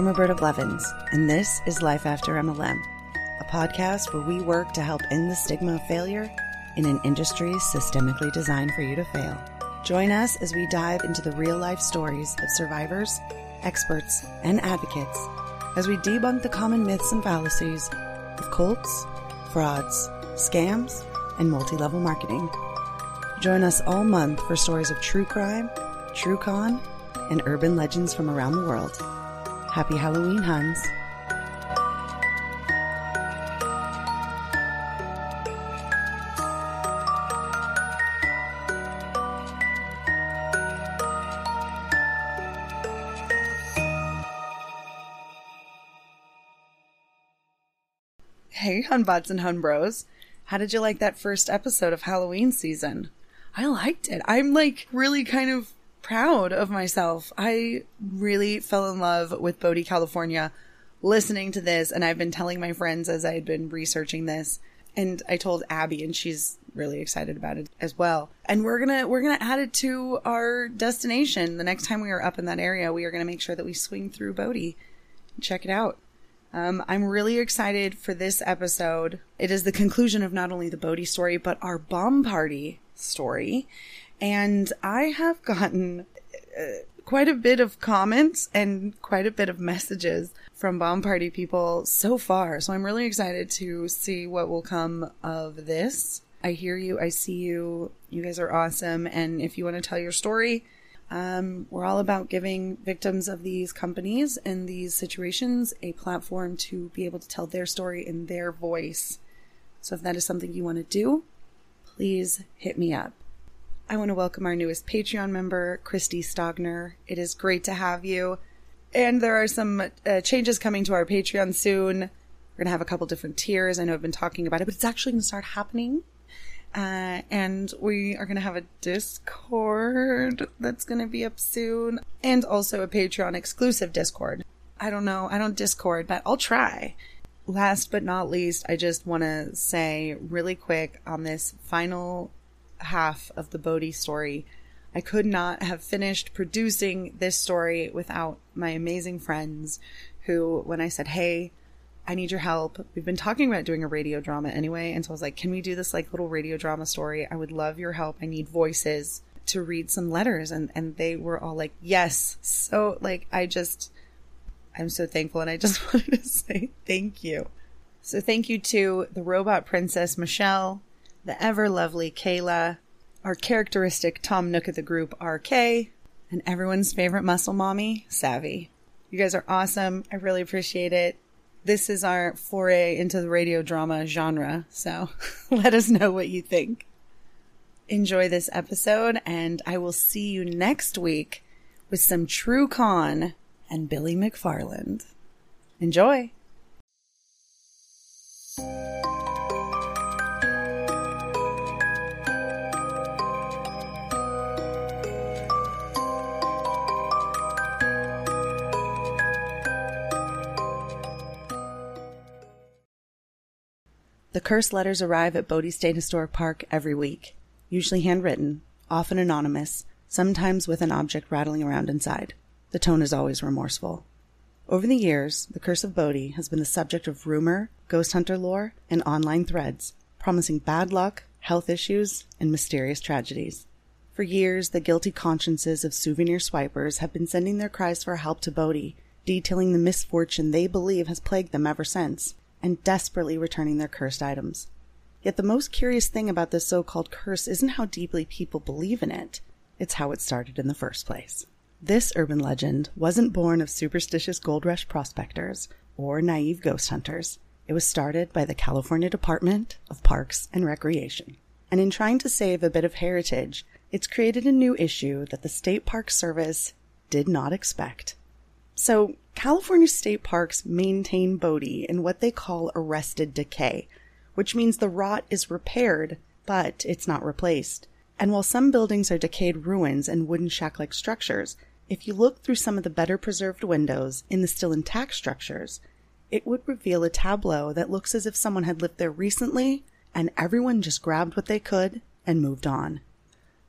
I'm Roberta Blevins, and this is Life After MLM, a podcast where we work to help end the stigma of failure in an industry systemically designed for you to fail. Join us as we dive into the real life stories of survivors, experts, and advocates as we debunk the common myths and fallacies of cults, frauds, scams, and multi level marketing. Join us all month for stories of true crime, true con, and urban legends from around the world. Happy Halloween, Huns. Hey, Hunbots and Hunbros. How did you like that first episode of Halloween season? I liked it. I'm like really kind of proud of myself. I really fell in love with Bodie, California listening to this. And I've been telling my friends as I had been researching this. And I told Abby and she's really excited about it as well. And we're to, we're to add it to our destination. The next time we are up in that area, we are to make sure that we swing through Bodie and check it out. Um, I'm really excited for this episode. It is the conclusion of not only the Bodie story, but our bomb party story. And I have gotten uh, quite a bit of comments and quite a bit of messages from bomb party people so far. So I'm really excited to see what will come of this. I hear you. I see you. You guys are awesome. And if you want to tell your story, um, we're all about giving victims of these companies and these situations a platform to be able to tell their story in their voice. So if that is something you want to do, please hit me up. I want to welcome our newest Patreon member, Christy Stogner. It is great to have you. And there are some uh, changes coming to our Patreon soon. We're going to have a couple different tiers. I know I've been talking about it, but it's actually going to start happening. Uh, and we are going to have a Discord that's going to be up soon, and also a Patreon exclusive Discord. I don't know, I don't Discord, but I'll try. Last but not least, I just want to say really quick on this final half of the Bodie story. I could not have finished producing this story without my amazing friends who, when I said, Hey, I need your help. We've been talking about doing a radio drama anyway. And so I was like, can we do this like little radio drama story? I would love your help. I need voices to read some letters. And, and they were all like, yes. So like, I just, I'm so thankful. And I just wanted to say thank you. So thank you to the robot princess, Michelle, the ever lovely Kayla, our characteristic Tom Nook of the group, RK, and everyone's favorite muscle mommy, Savvy. You guys are awesome. I really appreciate it this is our foray into the radio drama genre. So let us know what you think. Enjoy this episode, and I will see you next week with some True Con and Billy McFarland. Enjoy! The curse letters arrive at Bodie State Historic Park every week, usually handwritten, often anonymous, sometimes with an object rattling around inside. The tone is always remorseful. Over the years, the Curse of Bodie has been the subject of rumor, ghost hunter lore, and online threads, promising bad luck, health issues, and mysterious tragedies. For years, the guilty consciences of souvenir swipers have been sending their cries for help to Bodie, detailing the misfortune they believe has plagued them ever since, and desperately returning their cursed items. Yet the most curious thing about this so called curse isn't how deeply people believe in it, it's how it started in the first place. This urban legend wasn't born of superstitious gold rush prospectors or naive ghost hunters. It was started by the California Department of Parks and Recreation. And in trying to save a bit of heritage, it's created a new issue that the State Park Service did not expect. So, California state parks maintain Bodie in what they call arrested decay, which means the rot is repaired, but it's not replaced. And while some buildings are decayed ruins and wooden shack like structures, if you look through some of the better preserved windows in the still intact structures, it would reveal a tableau that looks as if someone had lived there recently and everyone just grabbed what they could and moved on.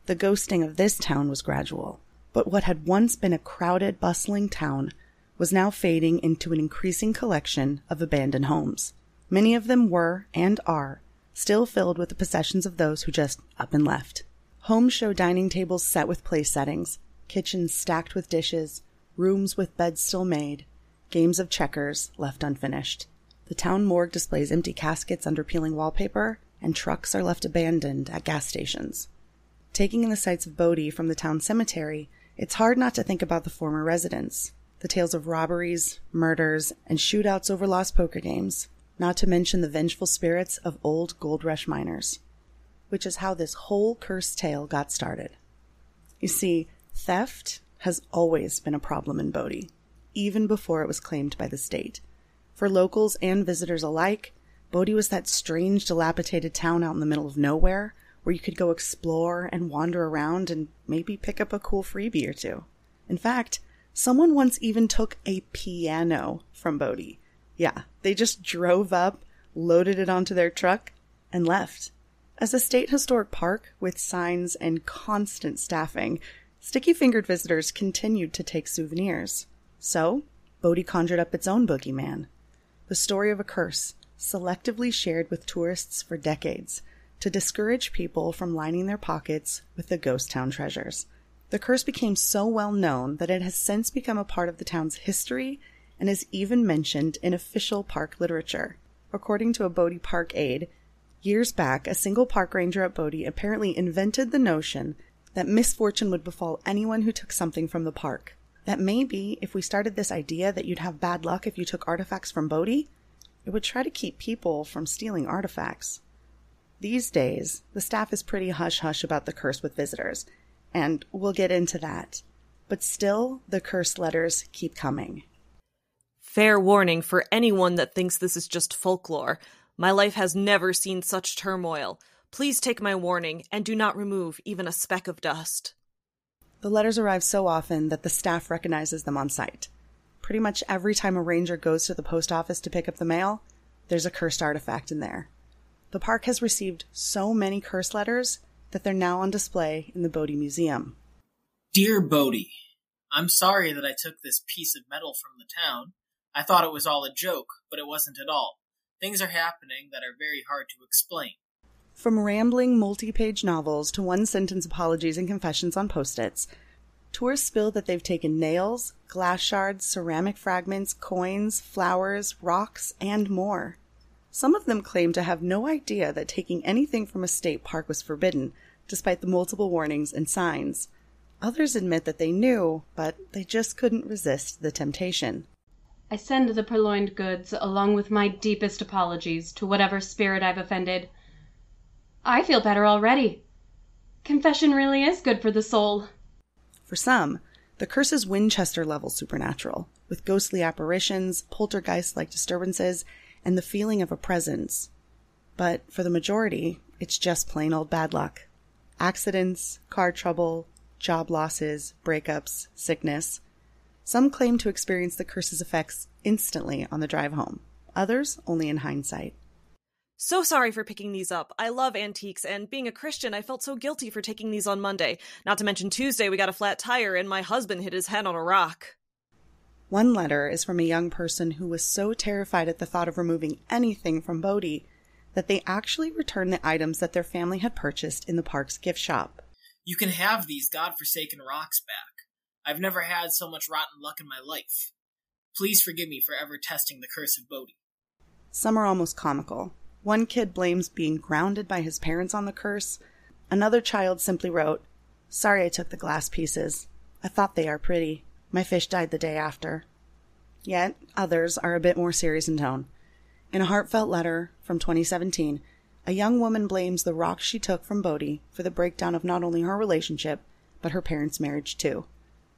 The ghosting of this town was gradual, but what had once been a crowded, bustling town was now fading into an increasing collection of abandoned homes. Many of them were, and are, still filled with the possessions of those who just up and left. Homes show dining tables set with place settings, kitchens stacked with dishes, rooms with beds still made, games of checkers left unfinished. The town morgue displays empty caskets under peeling wallpaper, and trucks are left abandoned at gas stations. Taking in the sights of Bodie from the town cemetery, it's hard not to think about the former residents, the tales of robberies, murders, and shootouts over lost poker games, not to mention the vengeful spirits of old gold rush miners, which is how this whole cursed tale got started. You see, theft has always been a problem in Bodie, even before it was claimed by the state. For locals and visitors alike, Bodie was that strange, dilapidated town out in the middle of nowhere where you could go explore and wander around and maybe pick up a cool freebie or two. In fact, Someone once even took a piano from Bodie. Yeah, they just drove up, loaded it onto their truck, and left. As a state historic park with signs and constant staffing, sticky fingered visitors continued to take souvenirs. So, Bodie conjured up its own boogeyman the story of a curse, selectively shared with tourists for decades, to discourage people from lining their pockets with the ghost town treasures. The curse became so well known that it has since become a part of the town's history and is even mentioned in official park literature. According to a Bodie Park aide, years back, a single park ranger at Bodie apparently invented the notion that misfortune would befall anyone who took something from the park. That maybe if we started this idea that you'd have bad luck if you took artifacts from Bodie, it would try to keep people from stealing artifacts. These days, the staff is pretty hush hush about the curse with visitors, and we'll get into that. But still, the cursed letters keep coming. Fair warning for anyone that thinks this is just folklore. My life has never seen such turmoil. Please take my warning and do not remove even a speck of dust. The letters arrive so often that the staff recognizes them on sight. Pretty much every time a ranger goes to the post office to pick up the mail, there's a cursed artifact in there. The park has received so many curse letters that they're now on display in the Bodie Museum. Dear Bodie, I'm sorry that I took this piece of metal from the town. I thought it was all a joke, but it wasn't at all. Things are happening that are very hard to explain. From rambling multi page novels to one sentence apologies and confessions on post its, tourists spill that they've taken nails, glass shards, ceramic fragments, coins, flowers, rocks, and more. Some of them claim to have no idea that taking anything from a state park was forbidden, despite the multiple warnings and signs. Others admit that they knew, but they just couldn't resist the temptation. I send the purloined goods, along with my deepest apologies, to whatever spirit I've offended. I feel better already. Confession really is good for the soul. For some, the curse is Winchester level supernatural, with ghostly apparitions, poltergeist like disturbances, and the feeling of a presence. But for the majority, it's just plain old bad luck. Accidents, car trouble, job losses, breakups, sickness. Some claim to experience the curse's effects instantly on the drive home, others only in hindsight. So sorry for picking these up. I love antiques, and being a Christian, I felt so guilty for taking these on Monday. Not to mention Tuesday, we got a flat tire, and my husband hit his head on a rock. One letter is from a young person who was so terrified at the thought of removing anything from Bodie that they actually returned the items that their family had purchased in the park's gift shop. You can have these godforsaken rocks back. I've never had so much rotten luck in my life. Please forgive me for ever testing the curse of Bodie. Some are almost comical. One kid blames being grounded by his parents on the curse. Another child simply wrote, Sorry I took the glass pieces. I thought they are pretty. My fish died the day after. Yet others are a bit more serious in tone. In a heartfelt letter from 2017, a young woman blames the rock she took from Bodie for the breakdown of not only her relationship, but her parents' marriage too.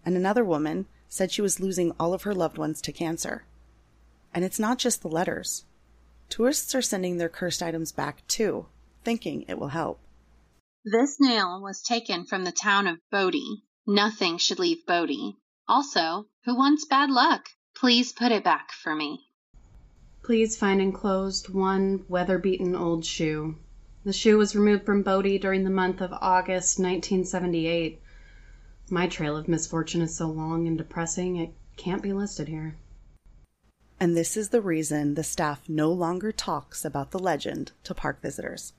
And another woman said she was losing all of her loved ones to cancer. And it's not just the letters. Tourists are sending their cursed items back too, thinking it will help. This nail was taken from the town of Bodie. Nothing should leave Bodie. Also, who wants bad luck? Please put it back for me. Please find enclosed one weather beaten old shoe. The shoe was removed from Bodie during the month of August 1978. My trail of misfortune is so long and depressing, it Can't be listed here. And this is the reason the staff no longer talks about the legend to park visitors.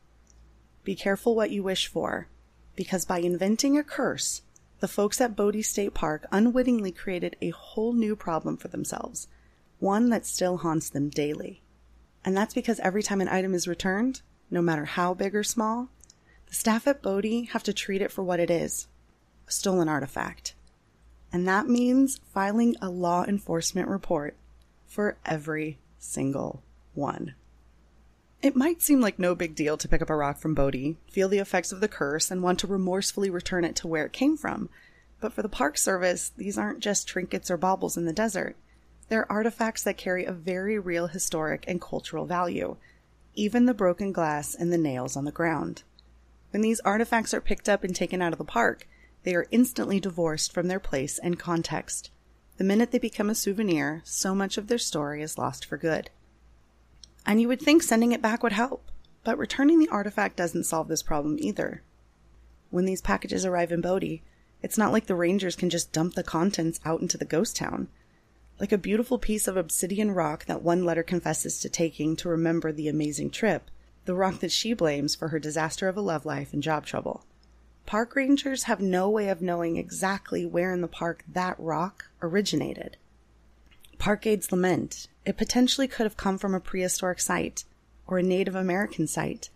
Be careful what you wish for, because by inventing a curse, the folks at Bodie State Park unwittingly created a whole new problem for themselves, one that still haunts them daily. And that's because every time an item is returned, no matter how big or small, the staff at Bodie have to treat it for what it is a stolen artifact. And that means filing a law enforcement report for every single one. It might seem like no big deal to pick up a rock from Bodie, feel the effects of the curse, and want to remorsefully return it to where it came from. But for the Park Service, these aren't just trinkets or baubles in the desert. They're artifacts that carry a very real historic and cultural value, even the broken glass and the nails on the ground. When these artifacts are picked up and taken out of the park, they are instantly divorced from their place and context. The minute they become a souvenir, so much of their story is lost for good. And you would think sending it back would help, but returning the artifact doesn't solve this problem either. When these packages arrive in Bodie, it's not like the Rangers can just dump the contents out into the ghost town. Like a beautiful piece of obsidian rock that one letter confesses to taking to remember the amazing trip, the rock that she blames for her disaster of a love life and job trouble. Park rangers have no way of knowing exactly where in the park that rock originated. Park aides lament it potentially could have come from a prehistoric site or a Native American site,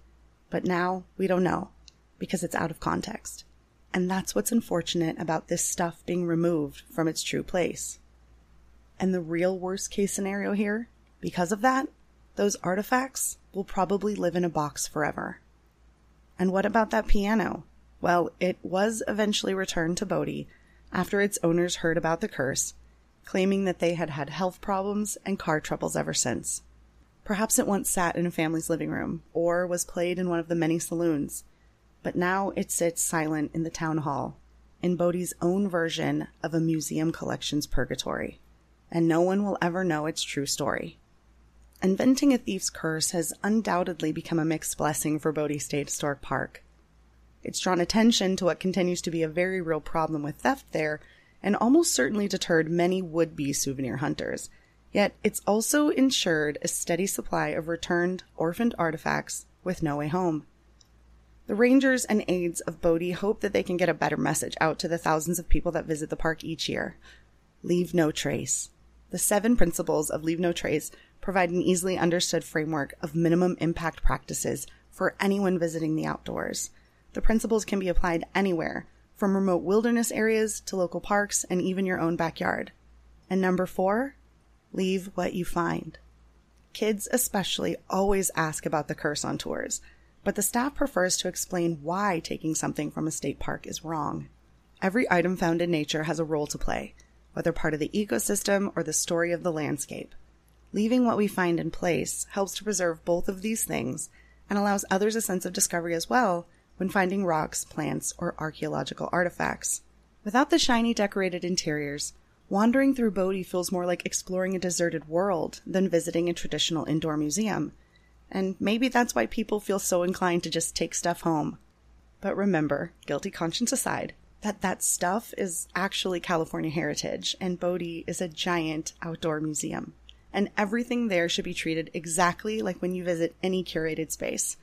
but now we don't know because it's out of context. And that's what's unfortunate about this stuff being removed from its true place. And the real worst case scenario here, because of that, those artifacts will probably live in a box forever. And what about that piano? Well, it was eventually returned to Bodie after its owners heard about the curse, claiming that they had had health problems and car troubles ever since. Perhaps it once sat in a family's living room, or was played in one of the many saloons, but now it sits silent in the town hall, in Bodie's own version of a museum collection's purgatory, and no one will ever know its true story. Inventing a thief's curse has undoubtedly become a mixed blessing for Bodie State Historic Park. It's drawn attention to what continues to be a very real problem with theft there, and almost certainly deterred many would be souvenir hunters. Yet it's also ensured a steady supply of returned, orphaned artifacts with no way home. The rangers and aides of Bodie hope that they can get a better message out to the thousands of people that visit the park each year. Leave no trace. The seven principles of Leave No Trace provide an easily understood framework of minimum impact practices for anyone visiting the outdoors. The principles can be applied anywhere, from remote wilderness areas to local parks and even your own backyard. And number four, leave what you find. Kids, especially, always ask about the curse on tours, but the staff prefers to explain why taking something from a state park is wrong. Every item found in nature has a role to play, whether part of the ecosystem or the story of the landscape. Leaving what we find in place helps to preserve both of these things and allows others a sense of discovery as well when finding rocks, plants, or archaeological artifacts. Without the shiny decorated interiors, wandering through Bodie feels more like exploring a deserted world than visiting a traditional indoor museum. And maybe that's why people feel so inclined to just take stuff home. But remember, guilty conscience aside, that that stuff is actually California heritage, and Bodie is a giant outdoor museum. And everything there should be treated exactly like when you visit any curated space.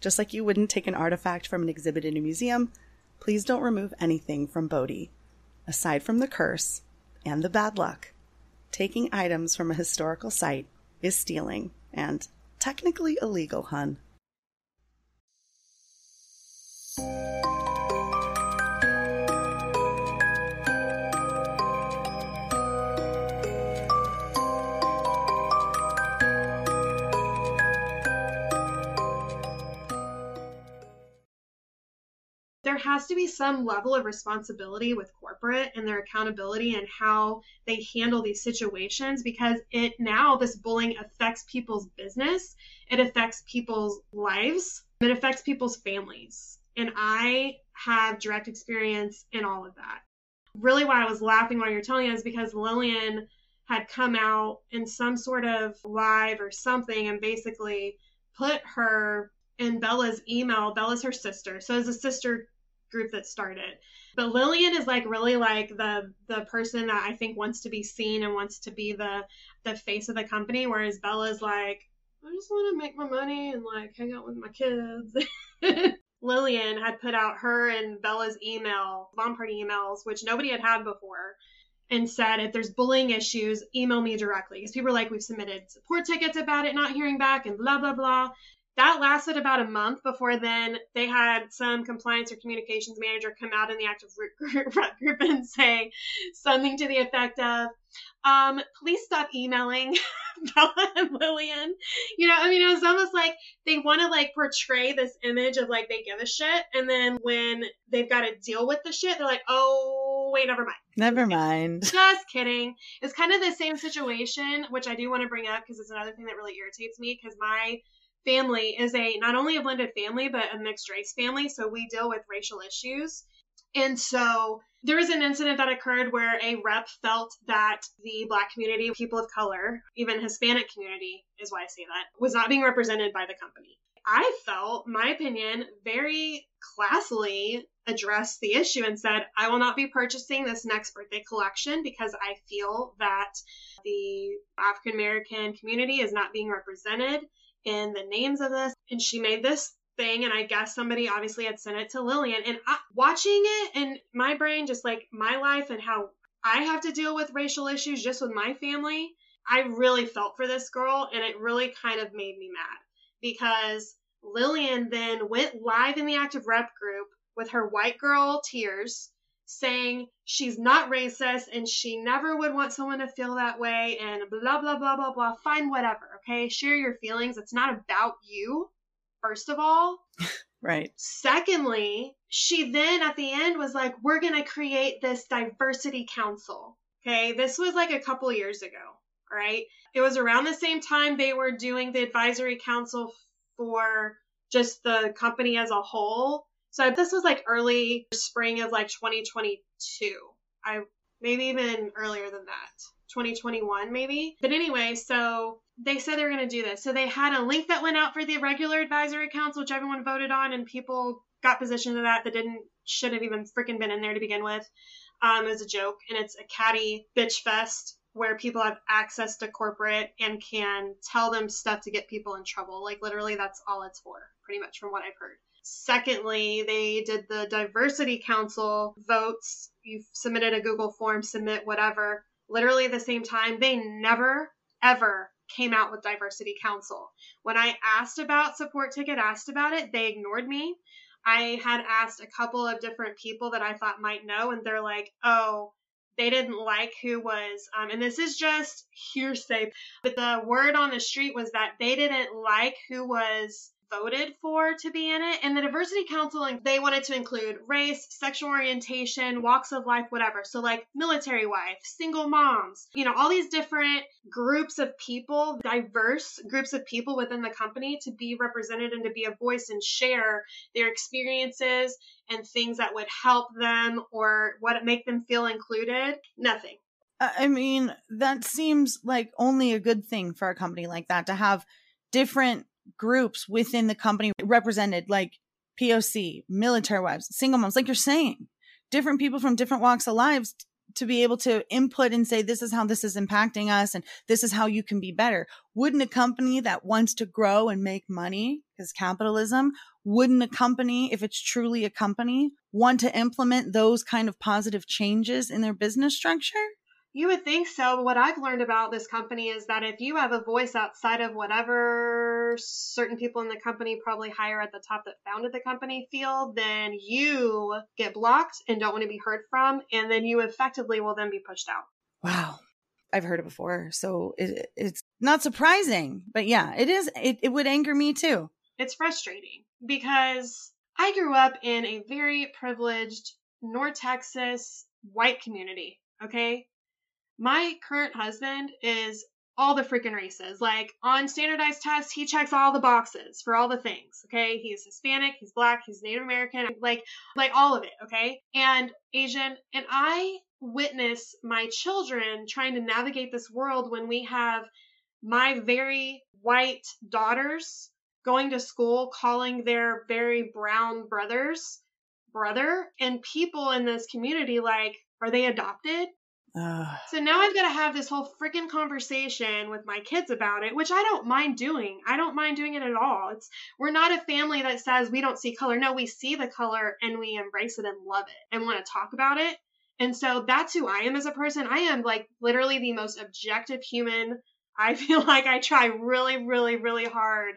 Just like you wouldn't take an artifact from an exhibit in a museum, please don't remove anything from Bodie. Aside from the curse and the bad luck, taking items from a historical site is stealing and technically illegal, hun. Has to be some level of responsibility with corporate and their accountability and how they handle these situations because it now this bullying affects people's business it affects people's lives it affects people's families and i have direct experience in all of that really why i was laughing while you're telling us because lillian had come out in some sort of live or something and basically put her in Bella's email. Bella's her sister. So as a sister group that started. But Lillian is like really like the the person that I think wants to be seen and wants to be the the face of the company, whereas Bella's like, I just want to make my money and like hang out with my kids. Lillian had put out her and Bella's email, bomb party emails, which nobody had had before, and said, if there's bullying issues, email me directly. Because people were like, we've submitted support tickets about it not hearing back and blah, blah, blah. That lasted about a month before then they had some compliance or communications manager come out in the active group and say something to the effect of, um, please stop emailing Bella and Lillian. You know, I mean, it was almost like they want to like portray this image of like they give a shit. And then when they've got to deal with the shit, they're like, oh, wait, never mind. Never mind. Just kidding. It's kind of the same situation, which I do want to bring up because it's another thing that really irritates me because my family is a not only a blended family but a mixed race family so we deal with racial issues. And so there was an incident that occurred where a rep felt that the black community people of color even hispanic community is why i say that was not being represented by the company. I felt my opinion very classily addressed the issue and said i will not be purchasing this next birthday collection because i feel that the african american community is not being represented in the names of this. And she made this thing, and I guess somebody obviously had sent it to Lillian. And I, watching it in my brain, just like my life and how I have to deal with racial issues just with my family, I really felt for this girl, and it really kind of made me mad because Lillian then went live in the active rep group with her white girl tears saying she's not racist and she never would want someone to feel that way and blah, blah, blah, blah, blah. Fine, whatever. Okay. Share your feelings. It's not about you, first of all. right. Secondly, she then at the end was like, we're going to create this diversity council. Okay. This was like a couple years ago. Right. It was around the same time they were doing the advisory council for just the company as a whole so this was like early spring of like 2022. I maybe even earlier than that. 2021 maybe. But anyway, so they said they were going to do this. So they had a link that went out for the regular advisory council, which everyone voted on, and people got positioned to that that didn't should have even freaking been in there to begin with. Um, it was a joke, and it's a catty bitch fest where people have access to corporate and can tell them stuff to get people in trouble. Like literally, that's all it's for, pretty much from what I've heard. Secondly, they did the diversity council votes. You submitted a Google form, submit whatever. Literally the same time, they never, ever came out with diversity council. When I asked about support ticket, asked about it, they ignored me. I had asked a couple of different people that I thought might know, and they're like, oh, they didn't like who was, um, and this is just hearsay, but the word on the street was that they didn't like who was voted for to be in it. And the diversity council, they wanted to include race, sexual orientation, walks of life, whatever. So, like military wife, single moms, you know, all these different groups of people, diverse groups of people within the company to be represented and to be a voice and share their experiences and things that would help them or what make them feel included. Nothing. I mean, that seems like only a good thing for a company like that to have different groups within the company represented, like POC, military wives, single moms, like you're saying, different people from different walks of lives to be able to input and say, this is how this is impacting us and this is how you can be better. Wouldn't a company that wants to grow and make money, because capitalism, wouldn't a company, if it's truly a company, want to implement those kind of positive changes in their business structure? You would think so. But what I've learned about this company is that if you have a voice outside of whatever certain people in the company, probably higher at the top that founded the company, feel, then you get blocked and don't want to be heard from. And then you effectively will then be pushed out. Wow. I've heard it before. So it, it's not surprising. But yeah, it is. It, it would anger me too. It's frustrating because I grew up in a very privileged North Texas white community. Okay my current husband is all the freaking races. Like on standardized tests, he checks all the boxes for all the things. Okay. He's Hispanic, he's black, he's Native American, like, like all of it. Okay. And Asian. And I witness my children trying to navigate this world when we have my very white daughters going to school calling their very brown brothers brother and people in this community like are they adopted So now I've got to have this whole freaking conversation with my kids about it, which I don't mind doing. I don't mind doing it at all. It's we're not a family that says we don't see color. No, we see the color and we embrace it and love it and want to talk about it. And so that's who I am as a person. I am like literally the most objective human. I feel like I try really, really, really hard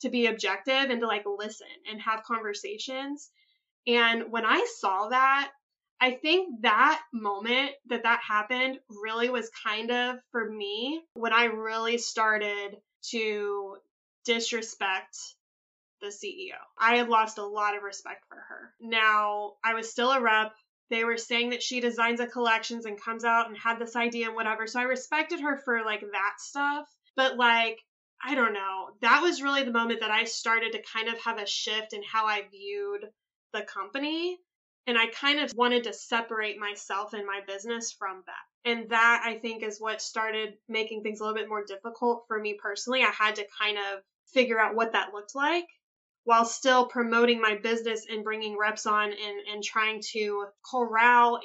to be objective and to like listen and have conversations. And when I saw that, I think that moment that that happened really was kind of for me when I really started to disrespect the CEO. I had lost a lot of respect for her. Now, I was still a rep. They were saying that she designs a collections and comes out and had this idea and whatever. So I respected her for like that stuff. But like, I don't know. That was really the moment that I started to kind of have a shift in how I viewed the company and I kind of wanted to separate myself and my business from that. And that I think is what started making things a little bit more difficult for me personally. I had to kind of figure out what that looked like while still promoting my business and bringing reps on and, and trying to corral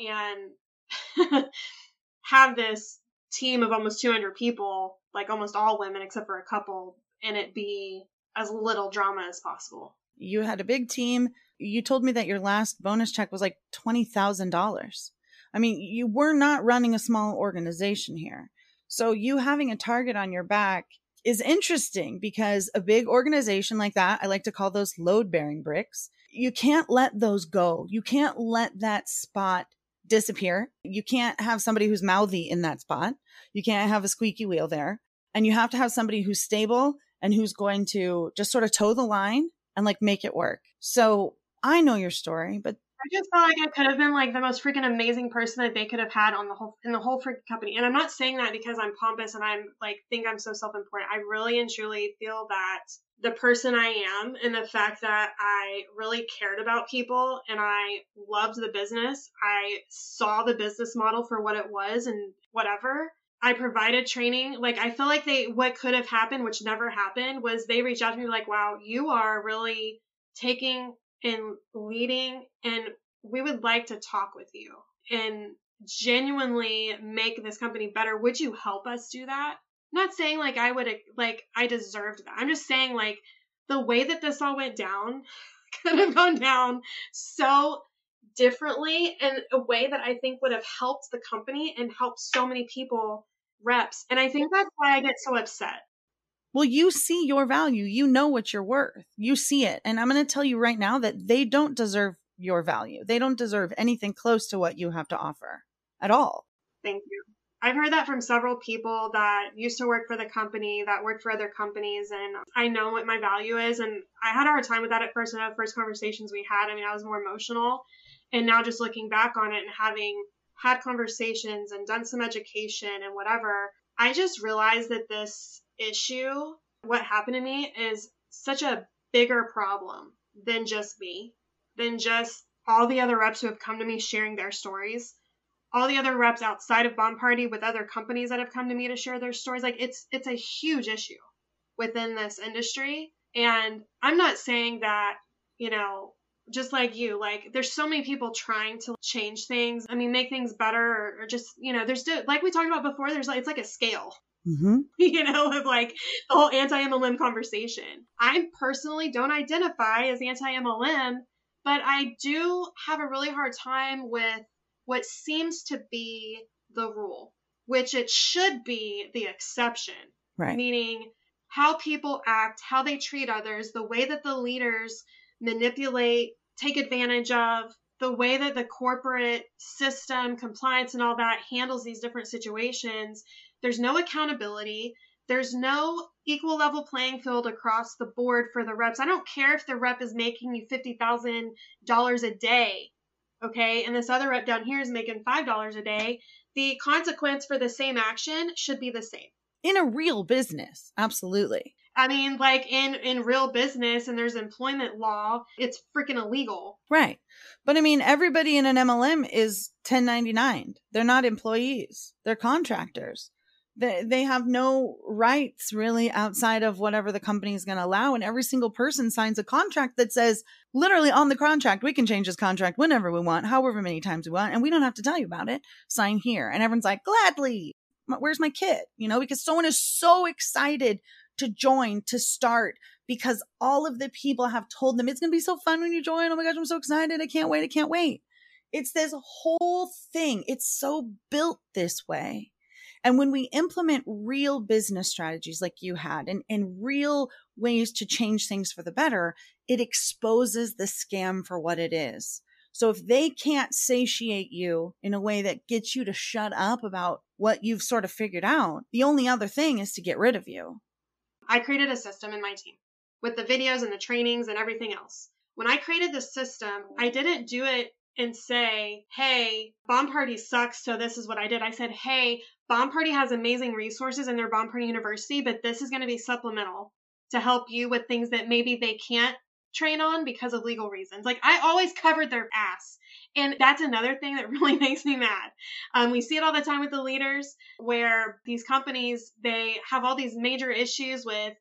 and have this team of almost 200 people, like almost all women except for a couple, and it be as little drama as possible. You had a big team. You told me that your last bonus check was like $20,000. I mean, you were not running a small organization here. So you having a target on your back is interesting because a big organization like that, I like to call those load bearing bricks. You can't let those go. You can't let that spot disappear. You can't have somebody who's mouthy in that spot. You can't have a squeaky wheel there. And you have to have somebody who's stable and who's going to just sort of toe the line and like make it work. So I know your story, but I just felt like I could have been like the most freaking amazing person that they could have had on the whole in the whole freaking company. And I'm not saying that because I'm pompous and I'm like think I'm so self important. I really and truly feel that the person I am and the fact that I really cared about people and I loved the business. I saw the business model for what it was and whatever. I provided training. Like I feel like they what could have happened, which never happened, was they reached out to me like, "Wow, you are really taking and leading and we would like to talk with you and genuinely make this company better. Would you help us do that?" I'm not saying like I would like I deserved that. I'm just saying like the way that this all went down could have gone down so differently in a way that I think would have helped the company and helped so many people reps. And I think that's why I get so upset. Well, you see your value. You know what you're worth. You see it. And I'm going to tell you right now that they don't deserve your value. They don't deserve anything close to what you have to offer at all. Thank you. I've heard that from several people that used to work for the company, that worked for other companies, and I know what my value is. And I had a hard time with that at first in the first conversations we had. I mean, I was more emotional. And now just looking back on it and having had conversations and done some education and whatever, I just realized that this issue, what happened to me, is such a bigger problem than just me, than just all the other reps who have come to me sharing their stories, all the other reps outside of Bomb Party with other companies that have come to me to share their stories. Like it's it's a huge issue within this industry. And I'm not saying that, you know, just like you, like there's so many people trying to change things. I mean, make things better or, or just, you know, there's like we talked about before, there's like, it's like a scale, Mm-hmm. you know, of like the whole anti MLM conversation. I personally don't identify as anti MLM, but I do have a really hard time with what seems to be the rule, which it should be the exception. Right. Meaning how people act, how they treat others, the way that the leaders manipulate, take advantage of, the way that the corporate system, compliance, and all that handles these different situations. There's no accountability. There's no equal level playing field across the board for the reps. I don't care if the rep is making you $50,000 a day, okay, and this other rep down here is making $5 a day. The consequence for the same action should be the same. In a real business, absolutely. I mean, like in in real business and there's employment law, it's freaking illegal. Right. But I mean, everybody in an MLM is 1099. They're not employees. They're contractors. They, they have no rights really outside of whatever the company is going to allow. And every single person signs a contract that says, literally on the contract, we can change this contract whenever we want, however many times we want, and we don't have to tell you about it. Sign here. And everyone's like, gladly. Where's my kid? You know, because someone is so excited to join, to start, because all of the people have told them it's going to be so fun when you join. Oh my gosh, I'm so excited. I can't wait. I can't wait. It's this whole thing. It's so built this way. And when we implement real business strategies like you had and, and real ways to change things for the better, it exposes the scam for what it is. So if they can't satiate you in a way that gets you to shut up about what you've sort of figured out, the only other thing is to get rid of you. I created a system in my team with the videos and the trainings and everything else. When I created the system, I didn't do it and say, hey, Bomb Party sucks, so this is what I did. I said, hey, Bomb Party has amazing resources in their Bomb Party University, but this is going to be supplemental to help you with things that maybe they can't train on because of legal reasons. Like I always covered their ass. And that's another thing that really makes me mad. Um, we see it all the time with the leaders where these companies, they have all these major issues with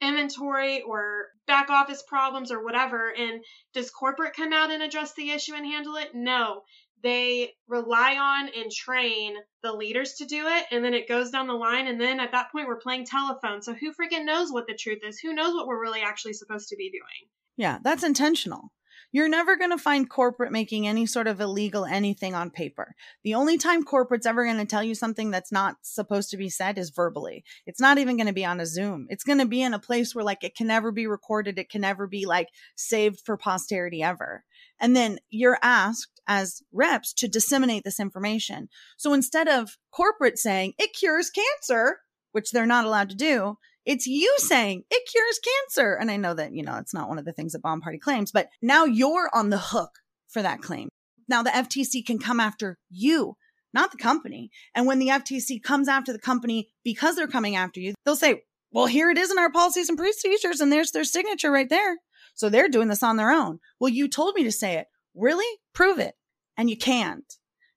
inventory or back office problems or whatever. And does corporate come out and address the issue and handle it? No. They rely on and train the leaders to do it, and then it goes down the line. And then at that point, we're playing telephone. So who freaking knows what the truth is? Who knows what we're really actually supposed to be doing? Yeah, that's intentional. You're never going to find corporate making any sort of illegal anything on paper. The only time corporate's ever going to tell you something that's not supposed to be said is verbally. It's not even going to be on a Zoom. It's going to be in a place where like it can never be recorded. It can never be like saved for posterity ever. And then you're asked as reps to disseminate this information. So instead of corporate saying it cures cancer, which they're not allowed to do, it's you saying it cures cancer. And I know that, you know, it's not one of the things that Bomb Party claims, but now you're on the hook for that claim. Now the FTC can come after you, not the company. And when the FTC comes after the company because they're coming after you, they'll say, well, here it is in our policies and procedures, and there's their signature right there. So they're doing this on their own. Well, you told me to say it. Really? Prove it. And you can't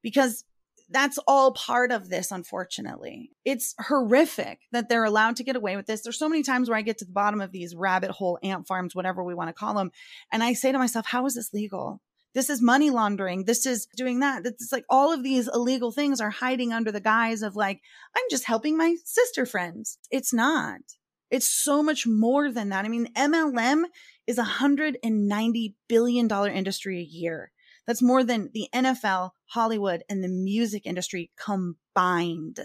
because that's all part of this, unfortunately. It's horrific that they're allowed to get away with this. There's so many times where I get to the bottom of these rabbit hole ant farms, whatever we want to call them. And I say to myself, how is this legal? This is money laundering. This is doing that. It's like all of these illegal things are hiding under the guise of like, I'm just helping my sister friends. It's not. It's so much more than that. I mean, MLM is a $190 billion industry a year. That's more than the NFL, Hollywood, and the music industry combined.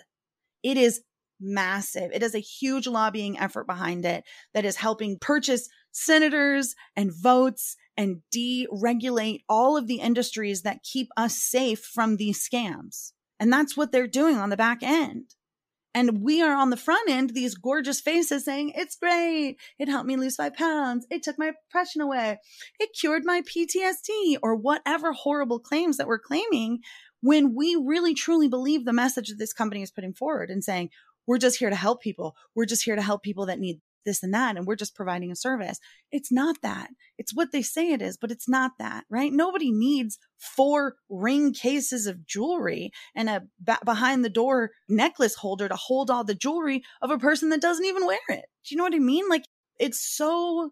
It is massive. It has a huge lobbying effort behind it that is helping purchase senators and votes and deregulate all of the industries that keep us safe from these scams. And that's what they're doing on the back end. And we are on the front end, these gorgeous faces saying, it's great. It helped me lose five pounds. It took my depression away. It cured my PTSD or whatever horrible claims that we're claiming when we really truly believe the message that this company is putting forward and saying, we're just here to help people. We're just here to help people that need this and that, and we're just providing a service. It's not that. It's what they say it is, but it's not that, right? Nobody needs four ring cases of jewelry and a b- behind the door necklace holder to hold all the jewelry of a person that doesn't even wear it. Do you know what I mean? Like, it's so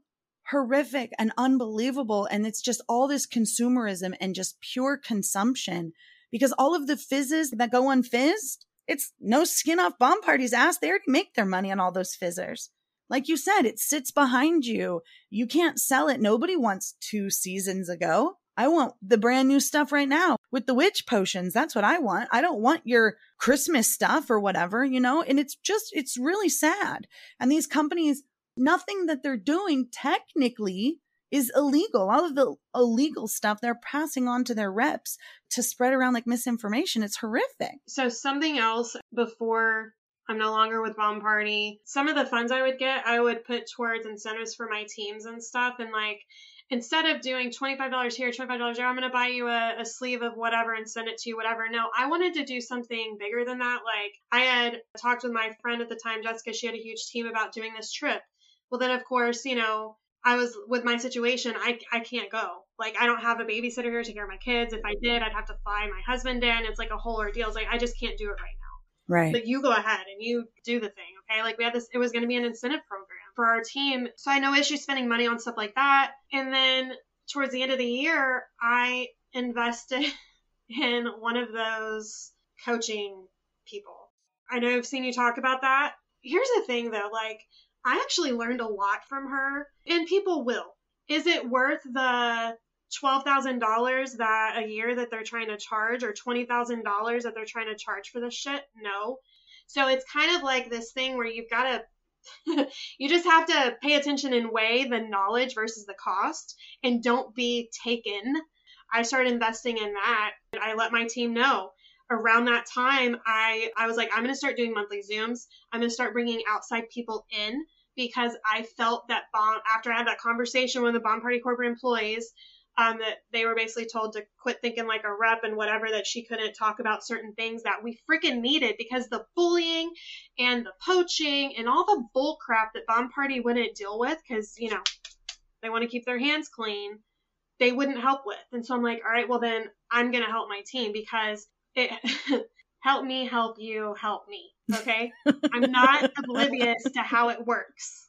horrific and unbelievable. And it's just all this consumerism and just pure consumption because all of the fizzes that go unfizzed, it's no skin off bomb parties ass. They already make their money on all those fizzers. Like you said, it sits behind you. You can't sell it. Nobody wants two seasons ago. I want the brand new stuff right now with the witch potions. That's what I want. I don't want your Christmas stuff or whatever, you know? And it's just, it's really sad. And these companies, nothing that they're doing technically is illegal. All of the illegal stuff they're passing on to their reps to spread around like misinformation. It's horrific. So, something else before I'm no longer with Bomb Party. Some of the funds I would get, I would put towards incentives for my teams and stuff. And like, instead of doing $25 here, $25 there, I'm going to buy you a, a, sleeve of whatever and send it to you, whatever. No, I wanted to do something bigger than that. Like, I had talked with my friend at the time, Jessica, she had a huge team about doing this trip. Well, then, of course, you know, I was with my situation, I, I can't go. Like, I don't have a babysitter here to take care of my kids. If I did, I'd have to fly my husband in. It's like a whole ordeal. It's like, I just can't do it right now. Right. But you go ahead and you do the thing, okay? Like we had this, it was going to be an incentive program for our team. So I know issue spending money on stuff like that. And then towards the end of the year, I invested in one of those coaching people. I know I've seen you talk about that. Here's the thing though, like I actually learned a lot from her and people will. Is it worth the $12,000 that a year that they're trying to charge or $20,000 that they're trying to charge for this shit? No. So it's kind of like this thing where you've got to you just have to pay attention and weigh the knowledge versus the cost and don't be taken. I started investing in that. I let my team know. Around that time, I, I was like, I'm going to start doing monthly Zooms. I'm going to start bringing outside people in because I felt that bomb after I had that conversation with the bomb party corporate employees, um, that they were basically told to quit thinking like a rep and whatever that she couldn't talk about certain things that we freaking needed because the bullying and the poaching and all the bull crap that bomb party wouldn't deal with because you know they want to keep their hands clean they wouldn't help with. And so i'm like all right well then i'm gonna help my team because it help me help you help me okay? I'm not oblivious to how it works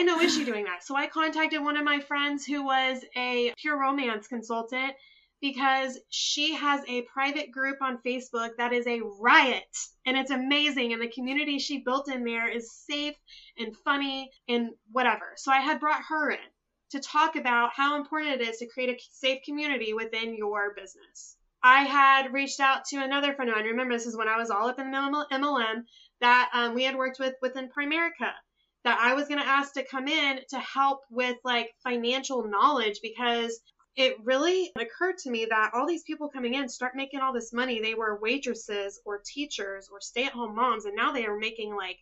I no issue doing that. So I contacted one of my friends who was a pure romance consultant because she has a private group on Facebook that is a riot and it's amazing. And the community she built in there is safe and funny and whatever. So I had brought her in to talk about how important it is to create a safe community within your business. I had reached out to another friend of mine. Remember, this is when I was all up in the MLM that um, we had worked with within Primerica that I was going to ask to come in to help with like financial knowledge because it really occurred to me that all these people coming in start making all this money. They were waitresses or teachers or stay at home moms, and now they are making like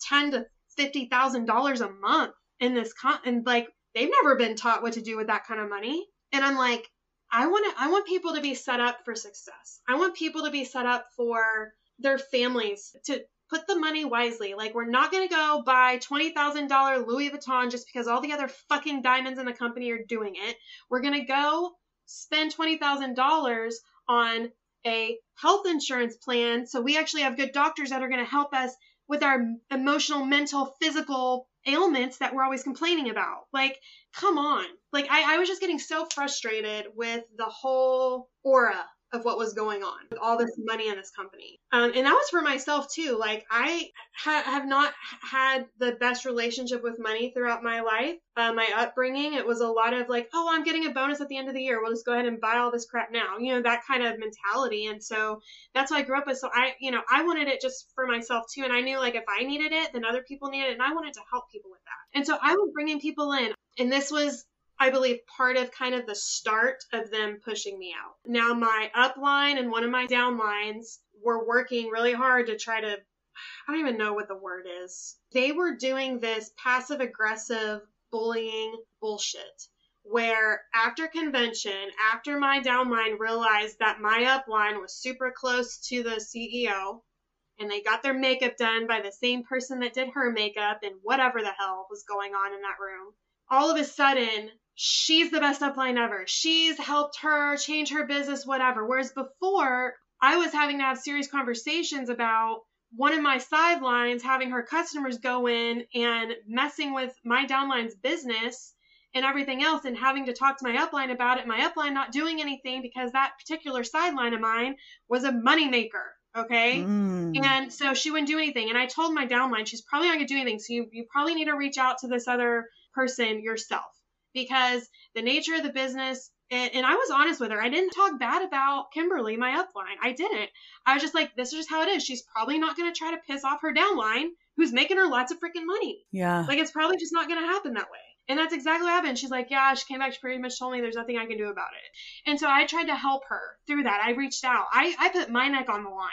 ten to fifty thousand dollars a month in this con and like they've never been taught what to do with that kind of money. And I'm like, I want to I want people to be set up for success. I want people to be set up for their families to put the money wisely. Like we're not going to go buy $20,000 Louis Vuitton just because all the other fucking diamonds in the company are doing it. We're going to go spend $20,000 on a health insurance plan so we actually have good doctors that are going to help us with our emotional, mental, physical ailments that we're always complaining about. Like, come on. Like, I, I was just getting so frustrated with the whole aura of what was going on with all this money in this company. Um, and that was for myself too. Like I ha- have not had the best relationship with money throughout my life. Uh, my upbringing, it was a lot of like, oh, I'm getting a bonus at the end of the year. We'll just go ahead and buy all this crap now. You know, that kind of mentality. And so that's what I grew up with. So I, you know, I wanted it just for myself too. And I knew like if I needed it, then other people needed it. And I wanted to help people with that. And so I was bringing people in. And this was I believe, part of kind of the start of them pushing me out. Now, my upline and one of my downlines were working really hard to try to, I don't even know what the word is. They were doing this passive aggressive bullying bullshit where after convention, after my downline realized that my upline was super close to the CEO and they got their makeup done by the same person that did her makeup and whatever the hell was going on in that room, all of a sudden she's the best upline ever. She's helped her change her business, whatever. Whereas before, I was having to have serious conversations about one of my sidelines having her customers go in and messing with my downline's business and everything else and having to talk to my upline about it. My upline not doing anything because that particular sideline of mine was a moneymaker. Okay. Mm. And so she wouldn't do anything. And I told my downline, she's probably not going to do anything. So you, you probably need to reach out to this other person yourself because the nature of the business and, and, I was honest with her. I didn't talk bad about Kimberly, my upline. I didn't. I was just like, this is just how it is. She's probably not going to try to piss off her downline who's making her lots of freaking money. Yeah. Like, it's probably just not going to happen that way. And that's exactly what happened. She's like, yeah, she came back. She pretty much told me there's nothing I can do about it. And so I tried to help her through that. I reached out. I, I put my neck on the line.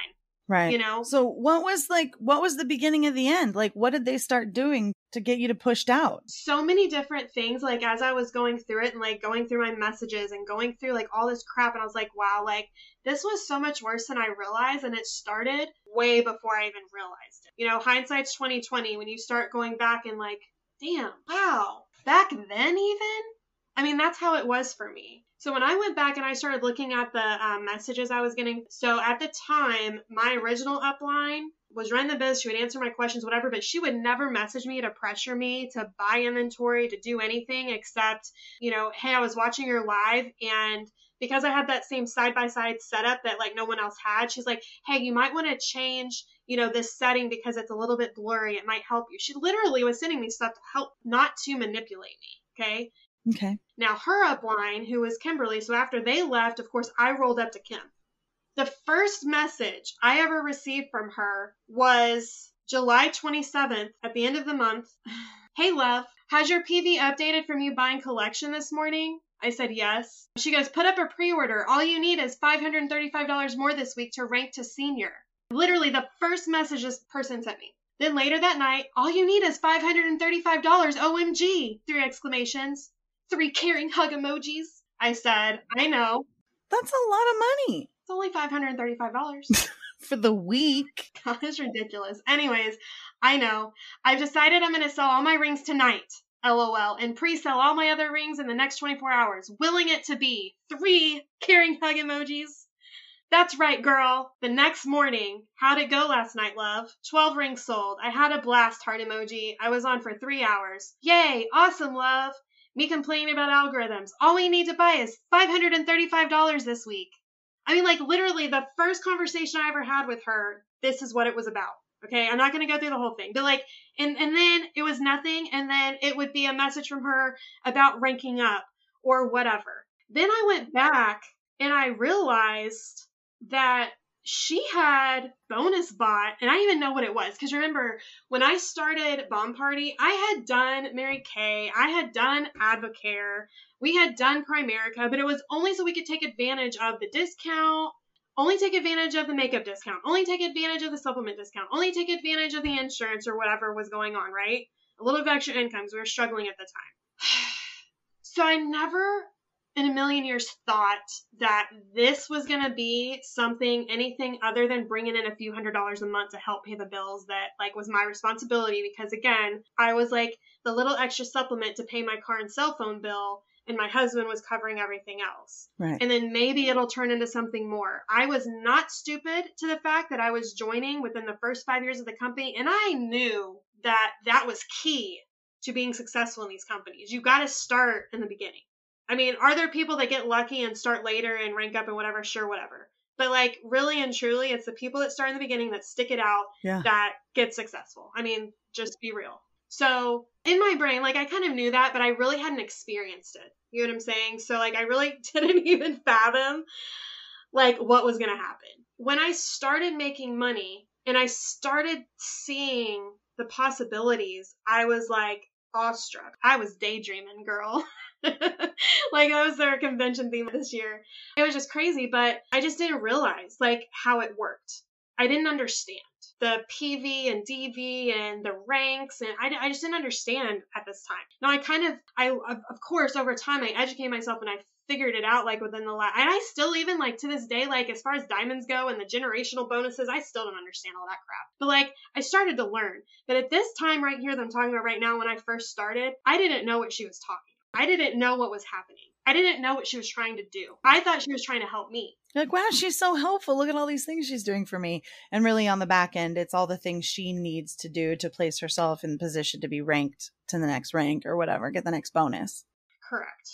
Right. You know? So what was like, what was the beginning of the end? Like, what did they start doing to get you to pushed out? So many different things. Like, as I was going through it and like going through my messages and going through like all this crap, and I was like, wow, like this was so much worse than I realized. And it started way before I even realized it. You know, hindsight's 2020 when you start going back and like, damn, wow, back then even? I mean, that's how it was for me. So when I went back and I started looking at the um, messages I was getting, so at the time, my original upline was running the biz. She would answer my questions, whatever, but she would never message me to pressure me to buy inventory, to do anything except, you know, hey, I was watching your live and because I had that same side by side setup that like no one else had, she's like, hey, you might want to change, you know, this setting because it's a little bit blurry. It might help you. She literally was sending me stuff to help not to manipulate me. Okay. Okay. Now, her upline, who was Kimberly, so after they left, of course, I rolled up to Kim. The first message I ever received from her was July 27th at the end of the month. Hey, love, has your PV updated from you buying collection this morning? I said yes. She goes, put up a pre order. All you need is $535 more this week to rank to senior. Literally, the first message this person sent me. Then later that night, all you need is $535 OMG! Three exclamations three caring hug emojis. I said, I know. That's a lot of money. It's only $535. For the week. That is ridiculous. Anyways, I know. I've decided I'm going to sell all my rings tonight. LOL. And pre sell all my other rings in the next 24 hours. Willing it to be three caring hug emojis. That's right, girl. The next morning, how'd it go last night, love? 12 rings sold. I had a blast, heart emoji. I was on for three hours. Yay, awesome, love. me complaining about algorithms. All we need to buy is $535 this week. I mean, like, literally, the first conversation I ever had with her, this is what it was about. Okay, I'm not going to go through the whole thing, but like, and and then it was nothing, and then it would be a message from her about ranking up or whatever. Then I went back and I realized that she had bonus bought and i even know what it was because remember when i started bomb party i had done mary kay i had done advocare we had done primerica but it was only so we could take advantage of the discount only take advantage of the makeup discount only take advantage of the supplement discount only take advantage of the insurance or whatever was going on right? A little bit extra income because we were struggling at the time. So i never in a million years thought that this was going to be something anything other than bringing in a few hundred dollars a month to help pay the bills that like was my responsibility. Because again i was like the little extra supplement to pay my car and cell phone bill and my husband was covering everything else. Right. and then maybe it'll turn into something more. I was not stupid to the fact that i was joining within the first five years of the company and i knew that that was key to being successful in these companies. You got to start in the beginning I mean, are there people that get lucky and start later and rank up and whatever? Sure, whatever. But like really and truly, it's the people that start in the beginning that stick it out Yeah. that get successful. I mean, just be real. So in my brain, like I kind of knew that, but I really hadn't experienced it. You know what I'm saying? So like I really didn't even fathom like what was gonna happen. When I started making money and I started seeing the possibilities, I was like awestruck. I was daydreaming, girl. like that was their convention theme this year. It was just crazy, but I just didn't realize like how it worked. I didn't understand the PV and DV and the ranks, and I, I just didn't understand at this time. Now I kind of, I of, course over time I educated myself and I figured it out like within the last, and I still even like to this day like as far as diamonds go and the generational bonuses, I still don't understand all that crap. But like I started to learn but at this time right here that I'm talking about right now, when I first started, I didn't know what she was talking. I didn't know what was happening. I didn't know what she was trying to do. I thought she was trying to help me. Like, wow, she's so helpful. Look at all these things she's doing for me. And really, on the back end, it's all the things she needs to do to place herself in position to be ranked to the next rank or whatever, get the next bonus. Correct.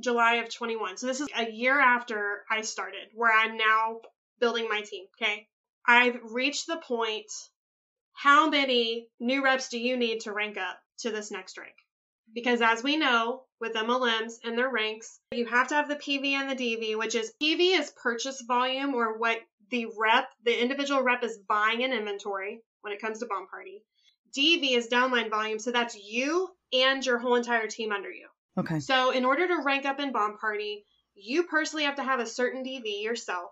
July of 21. So this is a year after I started, where I'm now building my team. Okay. I've reached the point. How many new reps do you need to rank up to this next rank? Because as we know with MLMs and their ranks, you have to have the PV and the DV, which is PV is purchase volume or what the rep, the individual rep is buying in inventory when it comes to bomb party. DV is downline volume, so that's you and your whole entire team under you. Okay. So, in order to rank up in Bomb Party, you personally have to have a certain DV yourself,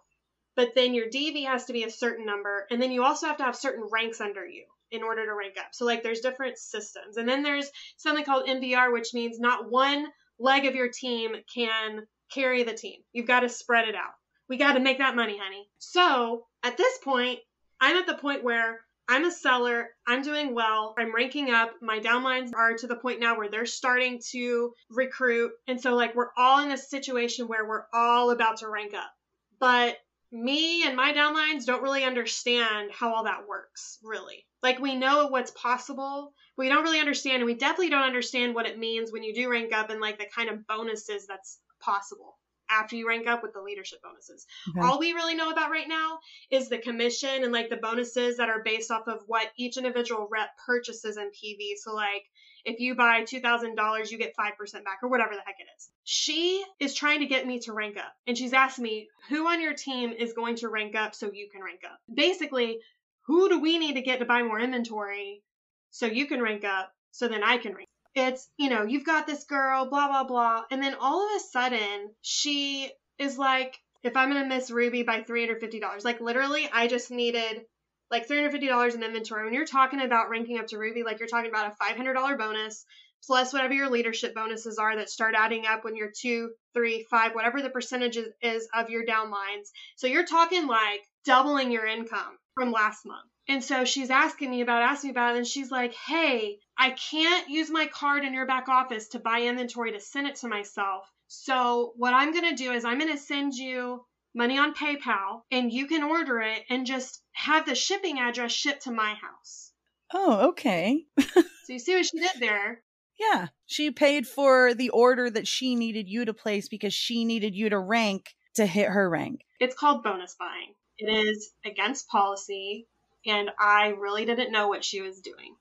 but then your DV has to be a certain number, and then you also have to have certain ranks under you in order to rank up. So, like, there's different systems. And then there's something called MVR, which means not one leg of your team can carry the team. You've got to spread it out. We got to make that money, honey. So, at this point, I'm at the point where I'm a seller. I'm doing well. I'm ranking up. My downlines are to the point now where they're starting to recruit. And so, like, we're all in a situation where we're all about to rank up. But me and my downlines don't really understand how all that works, really. Like, we know what's possible. We don't really understand, and we definitely don't understand what it means when you do rank up and, like, the kind of bonuses that's possible after you rank up with the leadership bonuses. Okay. All we really know about right now is the commission and like the bonuses that are based off of what each individual rep purchases in PV. So like if you buy $2,000, you get 5% back or whatever the heck it is. She is trying to get me to rank up and she's asked me who on your team is going to rank up so you can rank up. Basically, who do we need to get to buy more inventory so you can rank up so then I can rank it's you know you've got this girl blah blah blah. And then all of a sudden she is like if i'm gonna miss ruby by $350 like literally i just needed like $350 in inventory. When you're talking about ranking up to ruby like you're talking about a $500 bonus plus whatever your leadership bonuses are that start adding up when you're two three five whatever the percentage is of your downlines. So you're talking like doubling your income from last month and so she's asking me about asking me about it and she's like hey I can't use my card in your back office to buy inventory to send it to myself. So what I'm going to do is I'm going to send you money on PayPal and you can order it and just have the shipping address shipped to my house. Oh, okay. So you see what she did there? Yeah. She paid for the order that she needed you to place because she needed you to rank to hit her rank. It's called bonus buying. It is against policy, and I really didn't know what she was doing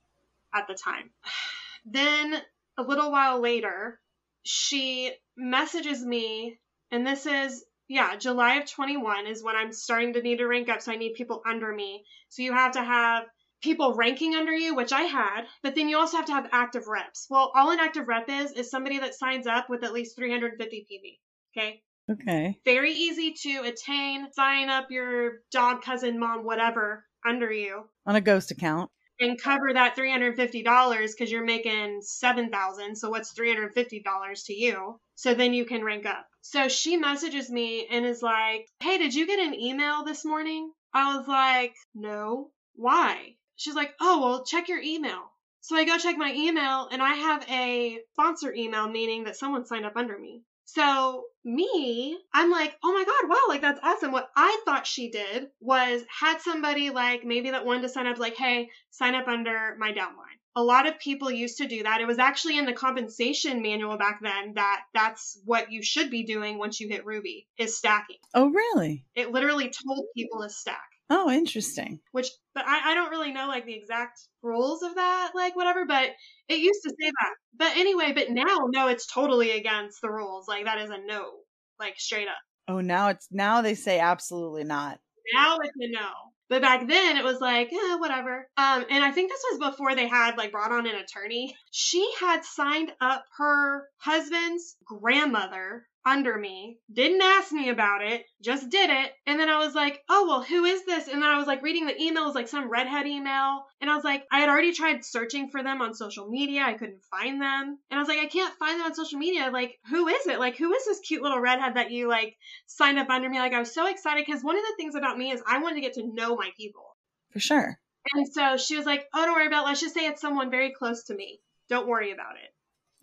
at the time. Then a little while later, she messages me, and this is, yeah, July of 21 is when I'm starting to need to rank up. So I need people under me. So you have to have people ranking under you, which I had, but then you also have to have active reps. Well, all an active rep is, is somebody that signs up with at least 350 PV. Okay. Okay. Very easy to attain. Sign up your dog, cousin, mom, whatever under you. On a ghost account. and cover that $350 because you're making 7000 so what's $350 to you? So then you can rank up. So she messages me and is like hey did you get an email this morning? I was like no. Why? She's like oh well check your email. So i go check my email and i have a sponsor email meaning that someone signed up under me so me, I'm like, oh my god, wow, like that's awesome. What I thought she did was had somebody like maybe that wanted to sign up, like, hey, sign up under my downline. A lot of people used to do that. It was actually in the compensation manual back then that that's what you should be doing once you hit Ruby is stacking. Oh, really? It literally told people to stack. Oh, interesting. Which, but I, I don't really know like the exact rules of that, like whatever, but it used to say that. But anyway, but now, no, it's totally against the rules. Like that is a no, like straight up. Oh, now it's now they say absolutely not. Now it's a no. But back then it was like, eh, whatever. Um, and I think this was before they had like brought on an attorney. She had signed up her husband's grandmother under me, didn't ask me about it, just did it. And then I was like, oh, well, who is this? And then I was like reading the emails, like some redhead email. And I was like, I had already tried searching for them on social media. I couldn't find them. And I was like, I can't find them on social media. Like, who is it? Like, who is this cute little redhead that you like signed up under me? Like, I was so excited because one of the things about me is I wanted to get to know my people. For sure. And so she was like, oh, don't worry about it. Let's just say it's someone very close to me. Don't worry about it.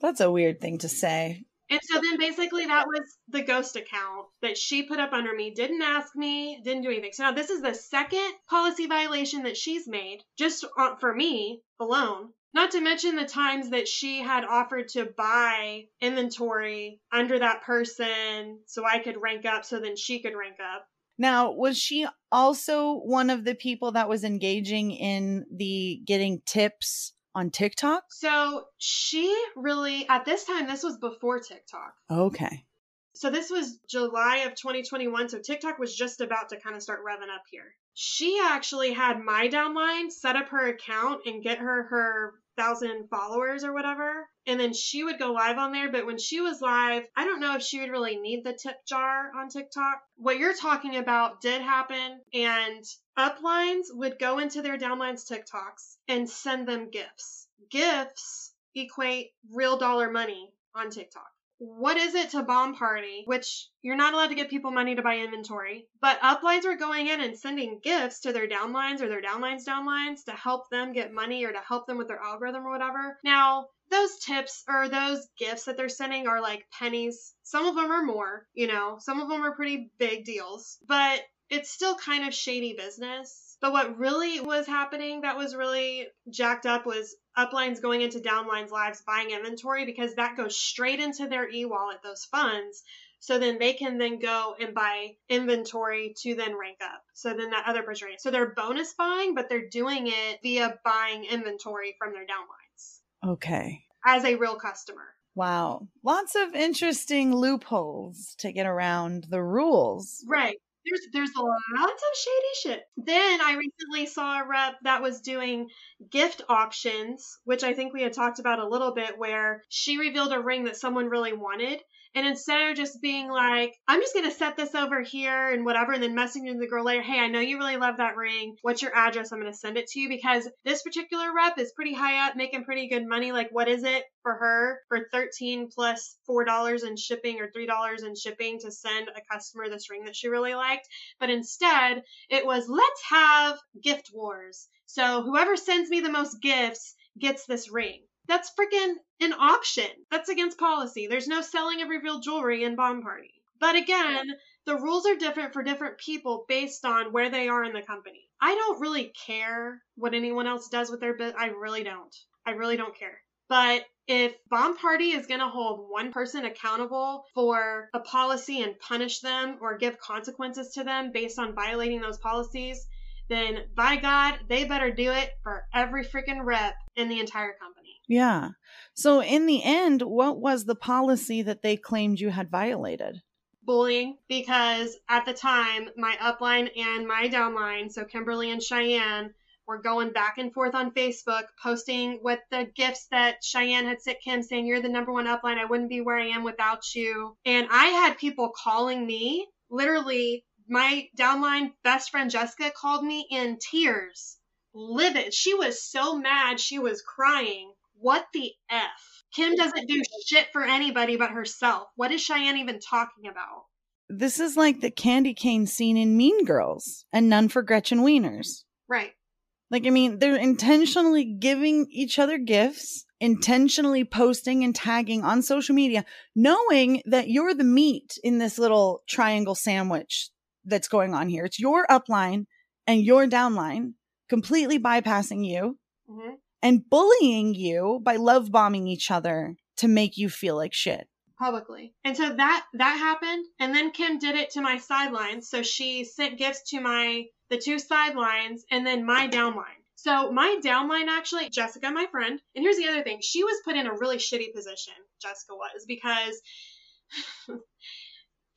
That's a weird thing to say. And so then basically that was the ghost account that she put up under me, didn't ask me, didn't do anything. So now this is the second policy violation that she's made just for me alone. Not to mention the times that she had offered to buy inventory under that person so I could rank up so then she could rank up. Now, was she also one of the people that was engaging in the getting tips on TikTok? So she really, at this time, this was before TikTok. Okay. So this was July of 2021. So TikTok was just about to kind of start revving up here. She actually had my downline set up her account and get her her thousand followers or whatever. And then she would go live on there. But when she was live, I don't know if she would really need the tip jar on TikTok. What you're talking about did happen. And uplines would go into their downlines TikToks and send them gifts. Gifts equate real dollar money on TikTok what is it to bomb party? Which you're not allowed to give people money to buy inventory but uplines were going in and sending gifts to their downlines or their downlines downlines to help them get money or to help them with their algorithm or whatever. Now those tips or those gifts that they're sending are like pennies. Some of them are more you know some of them are pretty big deals but it's still kind of shady business. But what really was happening that was really jacked up was uplines going into downlines lives buying inventory because that goes straight into their e-wallet those funds so then they can then go and buy inventory to then rank up so then that other person ranks so they're bonus buying but they're doing it via buying inventory from their downlines Okay. as a real customer Wow. Lots of interesting loopholes to get around the rules. Right. There's there's lots of shady shit. Then I recently saw a rep that was doing gift auctions, which I think we had talked about a little bit, where she revealed a ring that someone really wanted. And instead of just being like, I'm just gonna set this over here and whatever, and then messaging the girl later, hey, I know you really love that ring. What's your address? I'm gonna send it to you because this particular rep is pretty high up, making pretty good money. Like, what is it for her for 13 plus plus four dollars in shipping or three dollars in shipping to send a customer this ring that she really liked? But instead, it was let's have gift wars. So whoever sends me the most gifts gets this ring. That's freaking an auction. That's against policy. There's no selling of revealed jewelry in Bomb Party. But again, the rules are different for different people based on where they are in the company. I don't really care what anyone else does with their bit. I really don't. I really don't care. But if Bomb Party is going to hold one person accountable for a policy and punish them or give consequences to them based on violating those policies, then by God, they better do it for every freaking rep in the entire company. Yeah. So in the end, what was the policy that they claimed you had violated? Bullying, because at the time, my upline and my downline, so Kimberly and Cheyenne, were going back and forth on Facebook, posting with the gifts that Cheyenne had sent Kim saying, You're the number one upline. I wouldn't be where I am without you. And I had people calling me, literally, my downline best friend Jessica called me in tears, livid. She was so mad, she was crying. What the F? Kim doesn't do shit for anybody but herself. What is Cheyenne even talking about? This is like the candy cane scene in Mean Girls and None for Gretchen Wieners. Right. Like, I mean, they're intentionally giving each other gifts, intentionally posting and tagging on social media, knowing that you're the meat in this little triangle sandwich that's going on here. It's your upline and your downline completely bypassing you hmm and bullying you by love bombing each other to make you feel like shit. publicly. And so that that happened and then Kim did it to my sidelines. So she sent gifts to my the two sidelines and then my downline. So my downline actually, Jessica, my friend, and here's the other thing. She was put in a really shitty position, Jessica was, because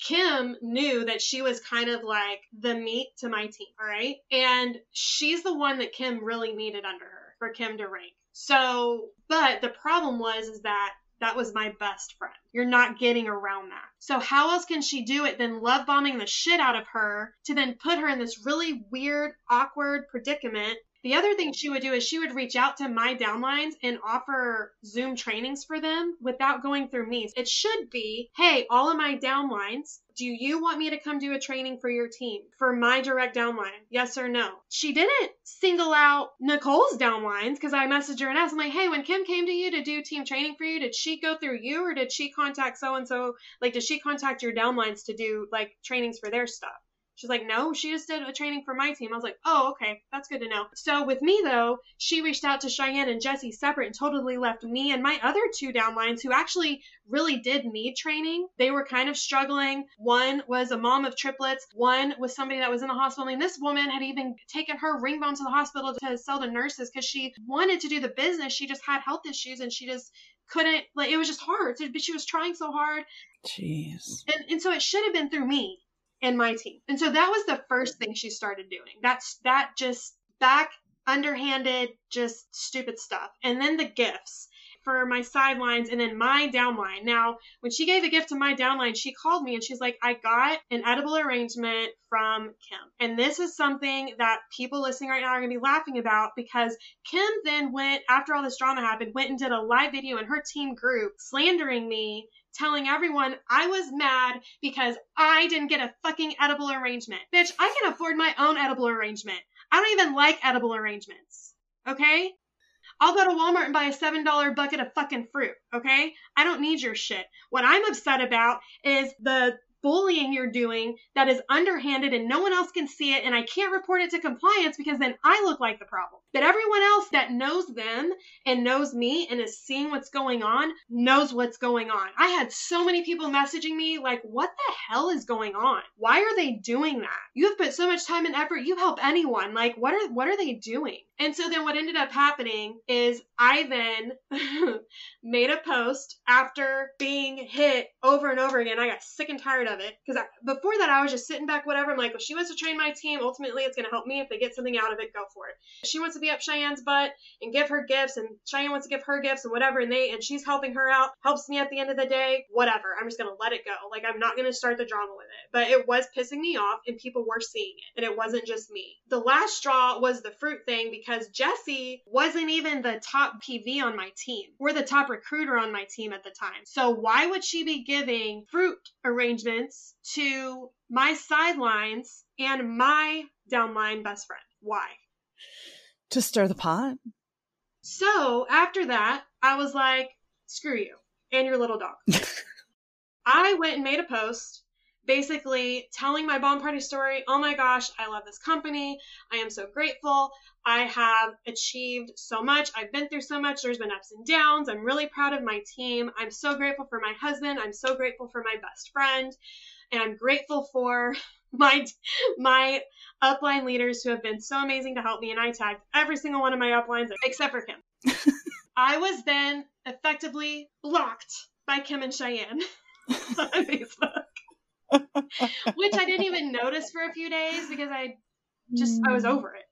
Kim knew that she was kind of like the meat to my team, all right? And she's the one that Kim really needed under her for Kim to rank. So, but the problem was is that that was my best friend. You're not getting around that. So how else can she do it than love bombing the shit out of her to then put her in this really weird, awkward predicament the other thing she would do is she would reach out to my downlines and offer Zoom trainings for them without going through me. It should be, hey, all of my downlines, do you want me to come do a training for your team for my direct downline? Yes or no? She didn't single out Nicole's downlines because I messaged her and asked, I'm like, hey, when Kim came to you to do team training for you, did she go through you or did she contact so and so? Like, did she contact your downlines to do like trainings for their stuff? She's like, no, she just did a training for my team. I was like, oh, okay, that's good to know. So with me though, she reached out to Cheyenne and Jesse separate and totally left me and my other two downlines who actually really did need training. They were kind of struggling. One was a mom of triplets. One was somebody that was in the hospital. I mean, this woman had even taken her ring bone to the hospital to sell to nurses because she wanted to do the business. She just had health issues and she just couldn't like it was just hard. But she was trying so hard. Jeez. And and so it should have been through me and my team. And so that was the first thing she started doing. That's that just back underhanded, just stupid stuff. And then the gifts for my sidelines and then my downline. Now, when she gave a gift to my downline, she called me and she's like, I got an edible arrangement from Kim. And this is something that people listening right now are going to be laughing about because Kim then went, after all this drama happened, went and did a live video in her team group slandering me telling everyone I was mad because I didn't get a fucking edible arrangement. Bitch, I can afford my own edible arrangement. I don't even like edible arrangements. Okay? I'll go to Walmart and buy a $7 bucket of fucking fruit. Okay? I don't need your shit. What I'm upset about is the bullying you're doing that is underhanded and no one else can see it and I can't report it to compliance because then I look like the problem. But everyone else that knows them and knows me and is seeing what's going on knows what's going on. I had so many people messaging me like, what the hell is going on? Why are they doing that? You have put so much time and effort. You help anyone. Like, what are what are they doing? And so then what ended up happening is I then made a post after being hit over and over again. I got sick and tired of it because before that I was just sitting back, whatever. I'm like, well, she wants to train my team. Ultimately, it's going to help me. If they get something out of it, go for it. She wants to be up Cheyenne's butt and give her gifts, and Cheyenne wants to give her gifts and whatever, and they and she's helping her out, helps me at the end of the day. Whatever. I'm just to let it go. Like I'm not to start the drama with it. But it was pissing me off, and people were seeing it, and it wasn't just me. The last straw was the fruit thing because Jesse wasn't even the top PV on my team. We're the top recruiter on my team at the time. So why would she be giving fruit arrangements to my sidelines and my downline best friend? Why? To stir the pot. So after that, I was like, screw you and your little dog. I went and made a post basically telling my bomb party story. Oh my gosh, I love this company. I am so grateful. I have achieved so much. I've been through so much. There's been ups and downs. I'm really proud of my team. I'm so grateful for my husband. I'm so grateful for my best friend. And I'm grateful for my my upline leaders who have been so amazing to help me and I tagged every single one of my uplines except for Kim. I was then effectively blocked by Kim and Cheyenne on Facebook. Which I didn't even notice for a few days because I just I was mm. over it.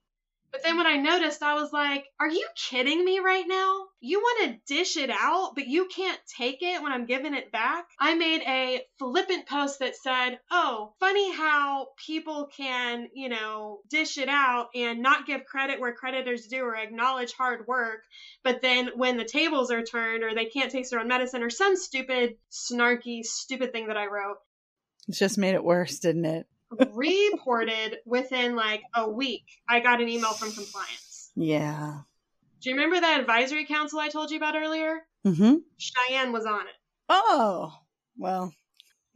But then when I noticed, I was like, are you kidding me right now? You want to dish it out, but you can't take it when I'm giving it back? I made a flippant post that said, oh, funny how people can, you know, dish it out and not give credit where creditors do or acknowledge hard work. But then when the tables are turned or they can't taste their own medicine or some stupid, snarky, stupid thing that I wrote, It just made it worse, didn't it? Reported within like a week. I got an email from compliance. Yeah. Do you remember that advisory council I told you about earlier? Mm-hmm. Cheyenne was on it. Oh, well,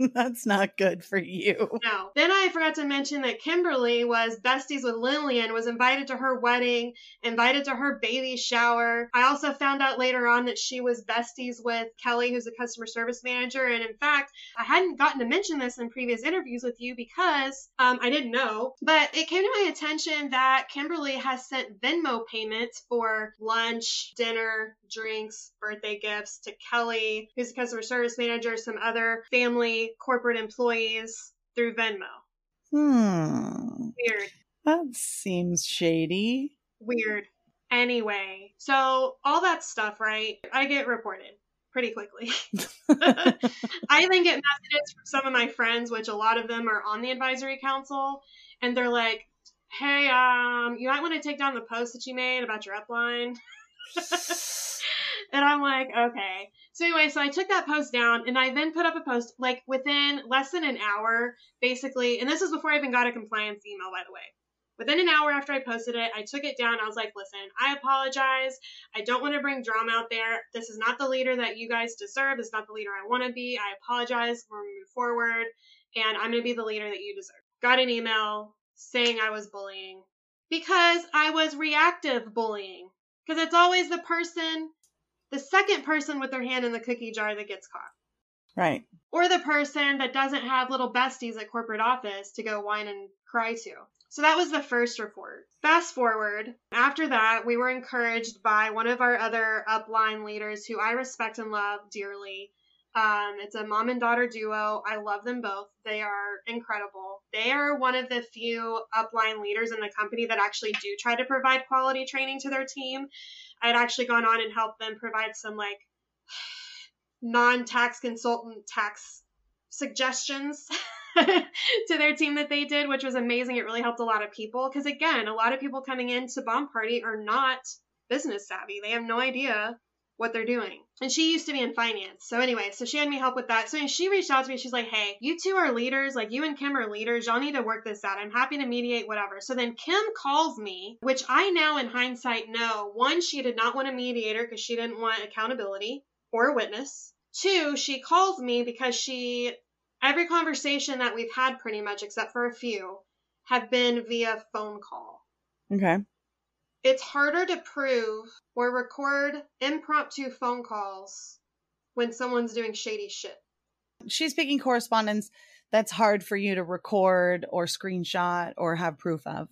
that's not good for you. No. Then I forgot to mention that Kimberly was besties with Lillian, was invited to her wedding, invited to her baby shower. I also found out later on that she was besties with Kelly, who's a customer service manager. And in fact, I hadn't gotten to mention this in previous interviews with you because um, I didn't know, but it came to my attention that Kimberly has sent Venmo payments for lunch, dinner, drinks, birthday gifts to Kelly, who's a customer service manager, some other family corporate employees through Venmo. Hmm. Weird. That seems shady. Weird. Anyway, so all that stuff, right? I get reported pretty quickly. I even get messages from some of my friends, which a lot of them are on the advisory council, and they're like, "Hey, um, you might want to take down the post that you made about your upline." and I'm like, okay. So anyway, so I took that post down and I then put up a post like within less than an hour, basically, and this is before I even got a compliance email, by the way. Within an hour after I posted it, I took it down. I was like, listen, I apologize. I don't want to bring drama out there. This is not the leader that you guys deserve. It's not the leader I want to be. I apologize. We're moving forward, and I'm going to be the leader that you deserve. Got an email saying I was bullying because I was reactive bullying. Because it's always the person, the second person with their hand in the cookie jar that gets caught. Right. Or the person that doesn't have little besties at corporate office to go whine and cry to. So that was the first report. Fast forward, after that, we were encouraged by one of our other upline leaders who I respect and love dearly. Um, it's a mom and daughter duo. I love them both. They are incredible. They are one of the few upline leaders in the company that actually do try to provide quality training to their team. I'd actually gone on and helped them provide some like non tax consultant tax suggestions to their team that they did, which was amazing. It really helped a lot of people because, again, a lot of people coming into Bomb Party are not business savvy. They have no idea what they're doing. And she used to be in finance. So anyway, so she had me help with that. So she reached out to me. She's like, hey, you two are leaders. Like you and Kim are leaders. Y'all need to work this out. I'm happy to mediate, whatever. So then Kim calls me, which I now in hindsight know, one, she did not want a mediator because she didn't want accountability or a witness. Two, she calls me because she, every conversation that we've had pretty much, except for a few, have been via phone call. Okay. It's harder to prove or record impromptu phone calls when someone's doing shady shit. She's picking correspondence that's hard for you to record or screenshot or have proof of.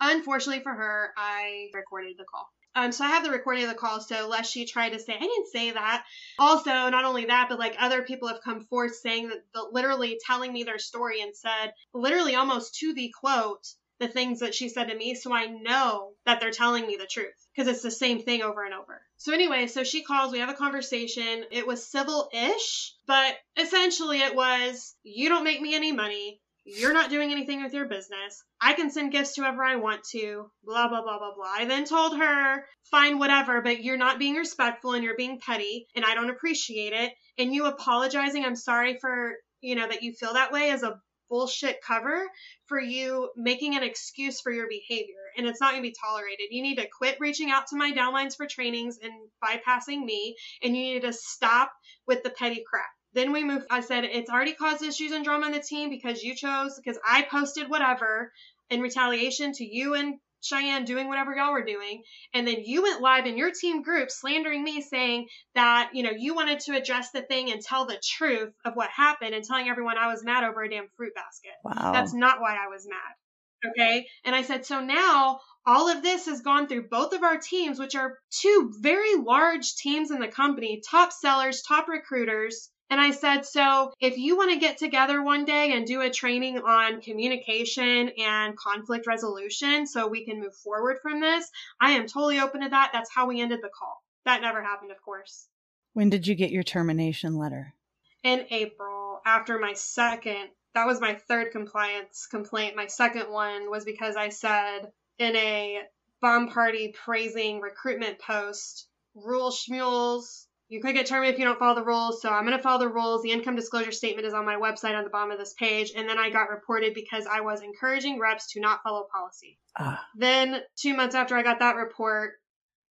Unfortunately for her, I recorded the call. Um, so I have the recording of the call. So lest she try to say I didn't say that. Also, not only that, but like other people have come forth saying that, the, literally telling me their story and said literally almost to the quote the things that she said to me so I know that they're telling me the truth because it's the same thing over and over. So anyway, so she calls, we have a conversation. It was civil-ish, but essentially it was you don't make me any money. You're not doing anything with your business. I can send gifts to whoever I want to. Blah, blah, blah, blah, blah. I then told her, fine, whatever, but you're not being respectful and you're being petty and I don't appreciate it. And you apologizing, I'm sorry for, you know, that you feel that way as a bullshit cover for you making an excuse for your behavior and it's not going to be tolerated. You need to quit reaching out to my downlines for trainings and bypassing me and you need to stop with the petty crap. Then we moved. I said, it's already caused issues and drama on the team because you chose, because I posted whatever in retaliation to you and Cheyenne doing whatever y'all were doing. And then you went live in your team group slandering me saying that, you know, you wanted to address the thing and tell the truth of what happened and telling everyone I was mad over a damn fruit basket. Wow. That's not why I was mad. Okay. And I said, so now all of this has gone through both of our teams, which are two very large teams in the company, top sellers, top recruiters. And I said, so if you want to get together one day and do a training on communication and conflict resolution so we can move forward from this, I am totally open to that. That's how we ended the call. That never happened, of course. When did you get your termination letter? In April, after my second, that was my third compliance complaint. My second one was because I said in a bomb party praising recruitment post, rule schmules, you could get terminated if you don't follow the rules. So I'm going to follow the rules. The income disclosure statement is on my website on the bottom of this page. And then I got reported because I was encouraging reps to not follow policy. Ah. Then, two months after I got that report,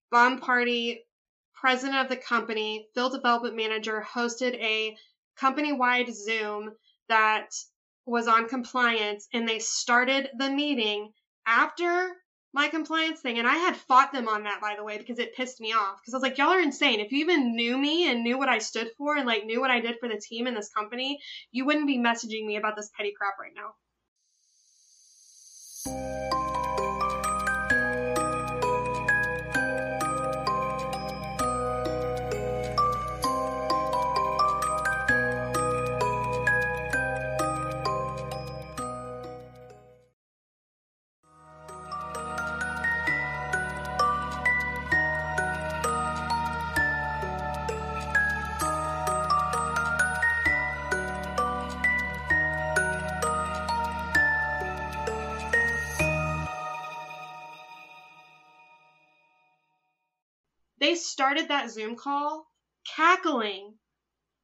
Bomb Party, president of the company, field development manager, hosted a company wide Zoom that was on compliance. And they started the meeting after my compliance thing. And I had fought them on that, by the way, because it pissed me off. Because I was like, y'all are insane. If you even knew me and knew what I stood for and like knew what I did for the team and this company, you wouldn't be messaging me about this petty crap right now. They started that Zoom call cackling,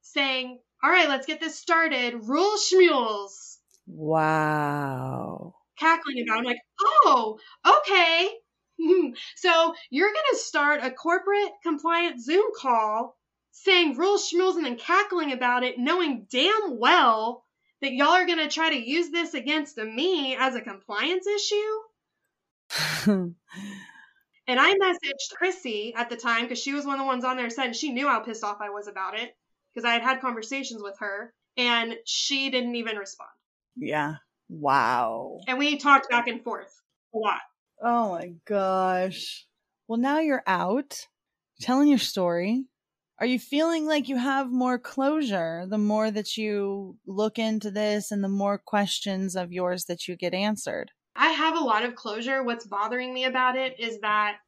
saying, All right, let's get this started. Rule schmules. Wow. Cackling about it. I'm like, oh, okay. so you're going to start a corporate compliant Zoom call saying rule schmules and then cackling about it, knowing damn well that y'all are going to try to use this against me as a compliance issue. And I messaged Chrissy at the time because she was one of the ones on there said she knew how pissed off I was about it because I had had conversations with her and she didn't even respond. yeah. Wow. And we talked back and forth a lot. Oh my gosh. Well, now you're out telling your story. Are you feeling like you have more closure the more that you look into this and the more questions of yours that you get answered? I have a lot of closure. What's bothering me about it is that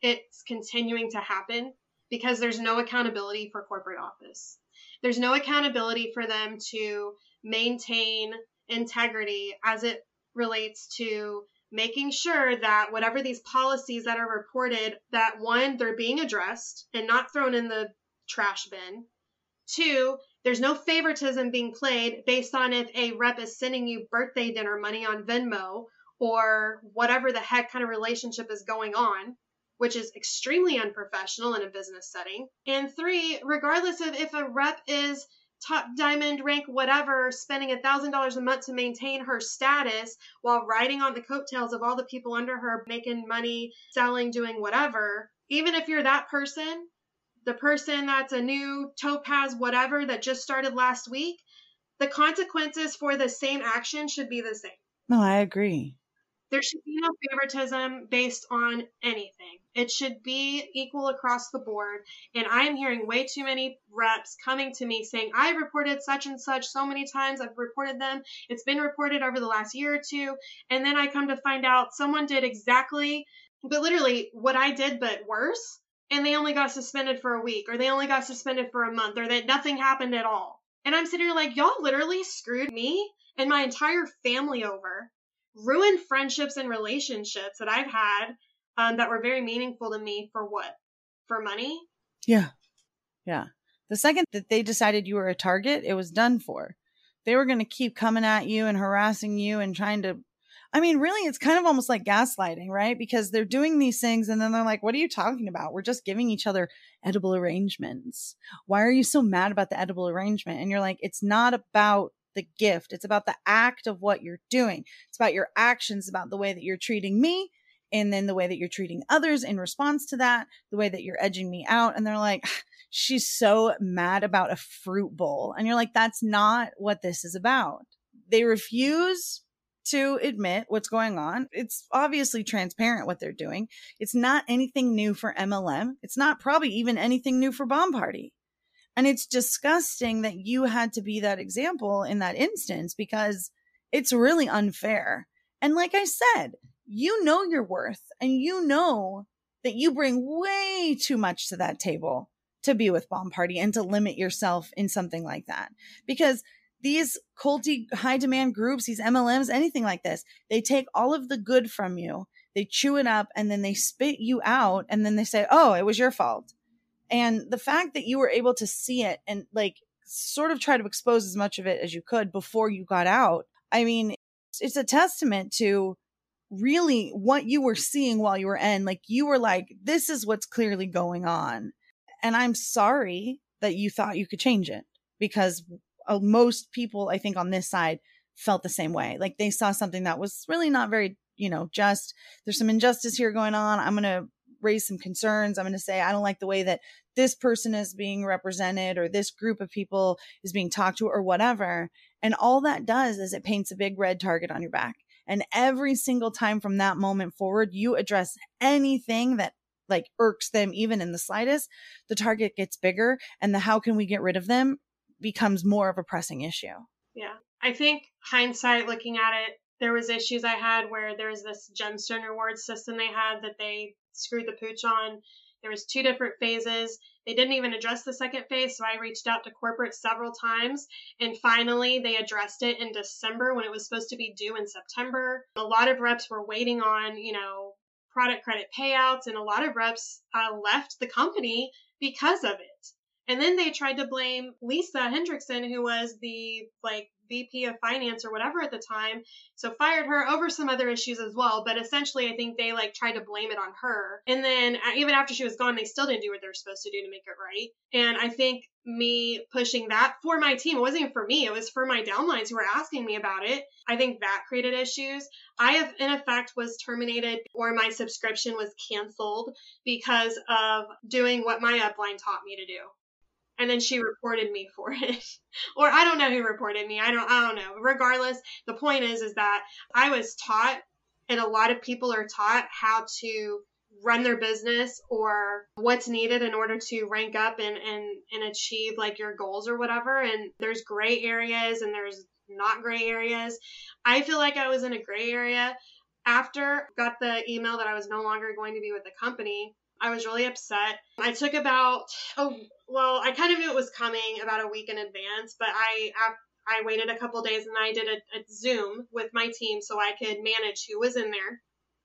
it's continuing to happen because there's no accountability for corporate office. There's no accountability for them to maintain integrity as it relates to making sure that whatever these policies that are reported that one they're being addressed and not thrown in the trash bin. Two, there's no favoritism being played based on if a rep is sending you birthday dinner money on Venmo or whatever the heck kind of relationship is going on, which is extremely unprofessional in a business setting. And three, regardless of if a rep is top diamond rank whatever spending a thousand dollars a month to maintain her status while riding on the coattails of all the people under her making money selling doing whatever even if you're that person the person that's a new topaz whatever that just started last week the consequences for the same action should be the same No, I agree. There should be no favoritism based on anything. It should be equal across the board. And I am hearing way too many reps coming to me saying, I reported such and such so many times. I've reported them. It's been reported over the last year or two. And then I come to find out someone did exactly, but literally what I did, but worse. And they only got suspended for a week, or they only got suspended for a month, or that nothing happened at all. And I'm sitting here like, y'all literally screwed me and my entire family over ruined friendships and relationships that I've had um, that were very meaningful to me for what? For money? Yeah. Yeah. The second that they decided you were a target, it was done for. They were going to keep coming at you and harassing you and trying to. I mean, really, it's kind of almost like gaslighting, right? Because they're doing these things and then they're like, what are you talking about? We're just giving each other edible arrangements. Why are you so mad about the edible arrangement? And you're like, it's not about the gift. It's about the act of what you're doing. It's about your actions, about the way that you're treating me and then the way that you're treating others in response to that, the way that you're edging me out. And they're like, she's so mad about a fruit bowl. And you're like, that's not what this is about. They refuse to admit what's going on. It's obviously transparent what they're doing. It's not anything new for MLM. It's not probably even anything new for Bomb Party. And it's disgusting that you had to be that example in that instance because it's really unfair. And like I said, you know your worth and you know that you bring way too much to that table to be with Bomb Party and to limit yourself in something like that. Because these culty high demand groups, these MLMs, anything like this, they take all of the good from you, they chew it up, and then they spit you out, and then they say, Oh, it was your fault. And the fact that you were able to see it and like sort of try to expose as much of it as you could before you got out, I mean, it's a testament to really what you were seeing while you were in. Like, you were like, This is what's clearly going on. And I'm sorry that you thought you could change it because uh, most people, I think, on this side felt the same way. Like they saw something that was really not very, you know, just. There's some injustice here going on. I'm going to raise some concerns. I'm going to say, I don't like the way that this person is being represented or this group of people is being talked to or whatever. And all that does is it paints a big red target on your back. And every single time from that moment forward, you address anything that like irks them even in the slightest, the target gets bigger and the how can we get rid of them becomes more of a pressing issue. Yeah. I think hindsight looking at it, there was issues I had where there was this gemstone reward system they had that they screwed the pooch on. There was two different phases. They didn't even address the second phase, so I reached out to corporate several times and finally they addressed it in December when it was supposed to be due in September. A lot of reps were waiting on, you know, product credit payouts and a lot of reps uh, left the company because of it. And then they tried to blame Lisa Hendrickson, who was the like VP of finance or whatever at the time. So fired her over some other issues as well. But essentially, I think they like tried to blame it on her. And then uh, even after she was gone, they still didn't do what they were supposed to do to make it right. And I think me pushing that for my team, it wasn't even for me, it was for my downlines who were asking me about it. I think that created issues. I have, in effect, was terminated or my subscription was canceled because of doing what my upline taught me to do and then she reported me for it. Or i don't know who reported me. I don't i don't know. Regardless the point is is that i was taught and a lot of people are taught how to run their business or what's needed in order to rank up and and and achieve like your goals or whatever. And there's gray areas and there's not gray areas. I feel like i was in a gray area after got the email that i was no longer going to be with the company I was really upset. I took about oh well, I kind of knew it was coming about a week in advance, but I I waited a couple days and I did a, a Zoom with my team so I could manage who was in there.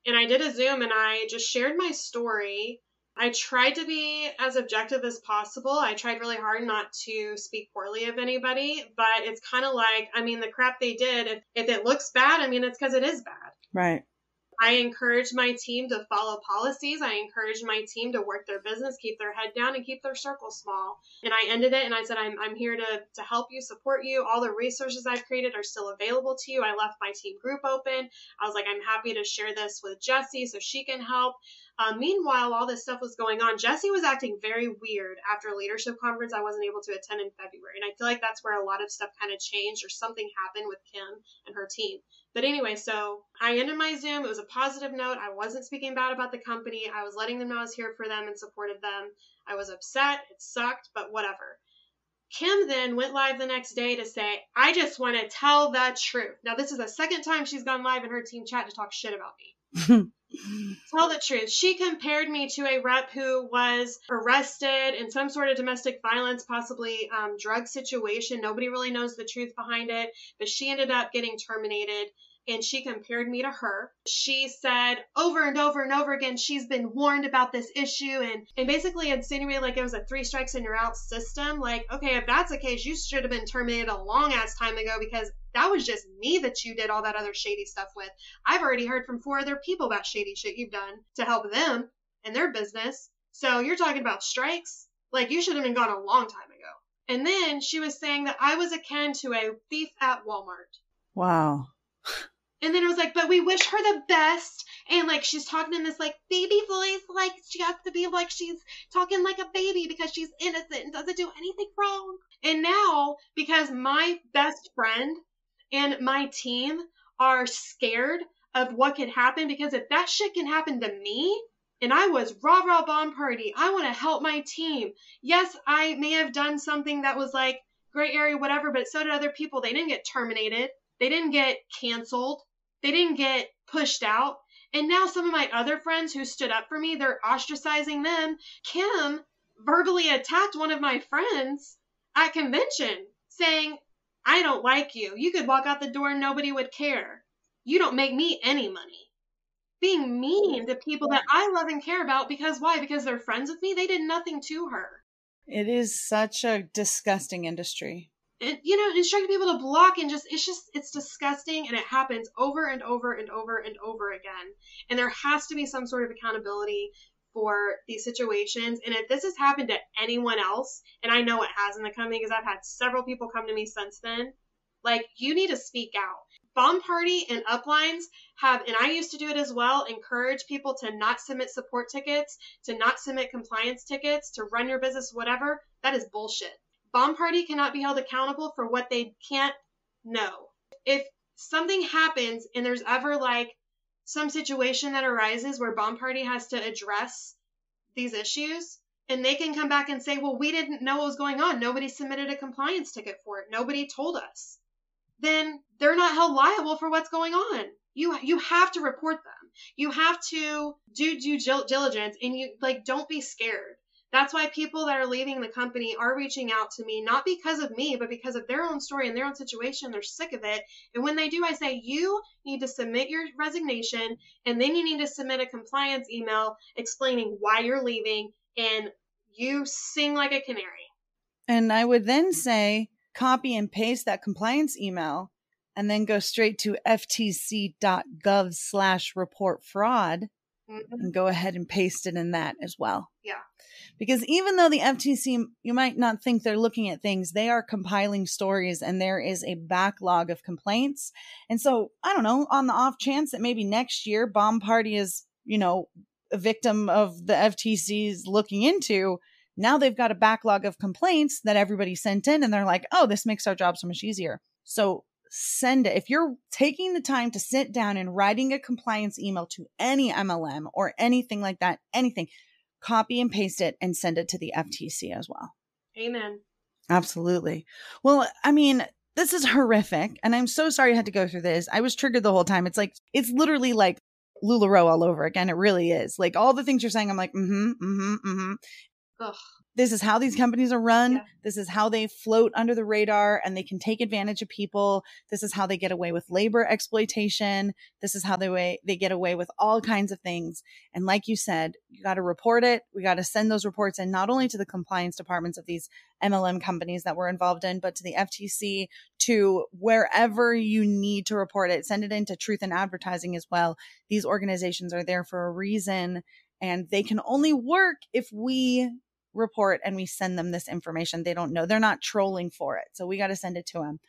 And I did a Zoom and I just shared my story. I tried to be as objective as possible. I tried really hard not to speak poorly of anybody, but it's kind of like, I mean, the crap they did, if, if it looks bad, I mean, it's because it is bad. Right. I encourage my team to follow policies. I encourage my team to work their business, keep their head down, and keep their circle small. And I ended it and I said, I'm, I'm here to, to help you, support you. All the resources I've created are still available to you. I left my team group open. I was like, I'm happy to share this with Jessie so she can help. Uh, meanwhile, all this stuff was going on. Jessie was acting very weird after a leadership conference I wasn't able to attend in February. And I feel like that's where a lot of stuff kind of changed or something happened with Kim and her team. But anyway, so I ended my Zoom. It was a positive note. I wasn't speaking bad about the company. I was letting them know I was here for them and supported them. I was upset. It sucked, but whatever. Kim then went live the next day to say, I just want to tell the truth. Now, this is the second time she's gone live in her team chat to talk shit about me. tell the truth. She compared me to a rep who was arrested in some sort of domestic violence, possibly um, drug situation. Nobody really knows the truth behind it, but she ended up getting terminated and she compared me to her. She said over and over and over again she's been warned about this issue and and basically insinuated like it was a three strikes and you're out system. Like, okay, if that's the case, you should have been terminated a long ass time ago because that was just me that you did all that other shady stuff with. I've already heard from four other people about shady shit you've done to help them and their business. So you're talking about strikes? Like you should have been gone a long time ago. And then she was saying that I was akin to a thief at Walmart. Wow. And then it was like, but we wish her the best. And like she's talking in this like baby voice, like she has to be like she's talking like a baby because she's innocent and doesn't do anything wrong. And now, because my best friend and my team are scared of what could happen, because if that shit can happen to me, and I was rah rah bomb party, I want to help my team. Yes, I may have done something that was like gray area, whatever, but so did other people. They didn't get terminated. They didn't get canceled. They didn't get pushed out. And now some of my other friends who stood up for me, they're ostracizing them. Kim verbally attacked one of my friends at convention saying, I don't like you. You could walk out the door and nobody would care. You don't make me any money. Being mean to people that I love and care about because why? Because they're friends with me? They did nothing to her. It is such a disgusting industry. And, you know, instructing people to block and just, it's just, it's disgusting and it happens over and over and over and over again. And there has to be some sort of accountability for these situations. And if this has happened to anyone else, and I know it has in the company because I've had several people come to me since then, like you need to speak out. Bomb Party and Uplines have, and I used to do it as well, encourage people to not submit support tickets, to not submit compliance tickets, to run your business, whatever. That is bullshit. Bomb Party cannot be held accountable for what they can't know. If something happens and there's ever like some situation that arises where Bomb Party has to address these issues, and they can come back and say, well, we didn't know what was going on. Nobody submitted a compliance ticket for it. Nobody told us. Then they're not held liable for what's going on. You you have to report them. You have to do due diligence, and you like don't be scared. That's why people that are leaving the company are reaching out to me, not because of me, but because of their own story and their own situation. They're sick of it. And when they do, I say, you need to submit your resignation and then you need to submit a compliance email explaining why you're leaving and you sing like a canary. And I would then say, copy and paste that compliance email and then go straight to ftc.gov slash report fraud mm-hmm. and go ahead and paste it in that as well. Yeah. Because even though the FTC, you might not think they're looking at things, they are compiling stories and there is a backlog of complaints. And so, I don't know, on the off chance that maybe next year Bomb Party is, you know, a victim of the FTC's looking into, now they've got a backlog of complaints that everybody sent in and they're like, oh, this makes our job so much easier. So send it. If you're taking the time to sit down and writing a compliance email to any MLM or anything like that, anything, copy and paste it and send it to the FTC as well. Amen. Absolutely. Well, I mean, this is horrific. And I'm so sorry I had to go through this. I was triggered the whole time. It's like, it's literally like LuLaRoe all over again. It really is. Like all the things you're saying, I'm like, mm hmm, mm hmm, mm hmm. Ugh this is how these mm. companies are run. Yeah. This is how they float under the radar and they can take advantage of people. This is how they get away with labor exploitation. This is how they way, they get away with all kinds of things. And like you said, you got to report it. We got to send those reports in not only to the compliance departments of these MLM companies that we're involved in, but to the FTC, to wherever you need to report it. Send it into Truth in Advertising as well. These organizations are there for a reason and they can only work if we report and we send them this information. They don't know. They're not trolling for it. So we got to send it to them.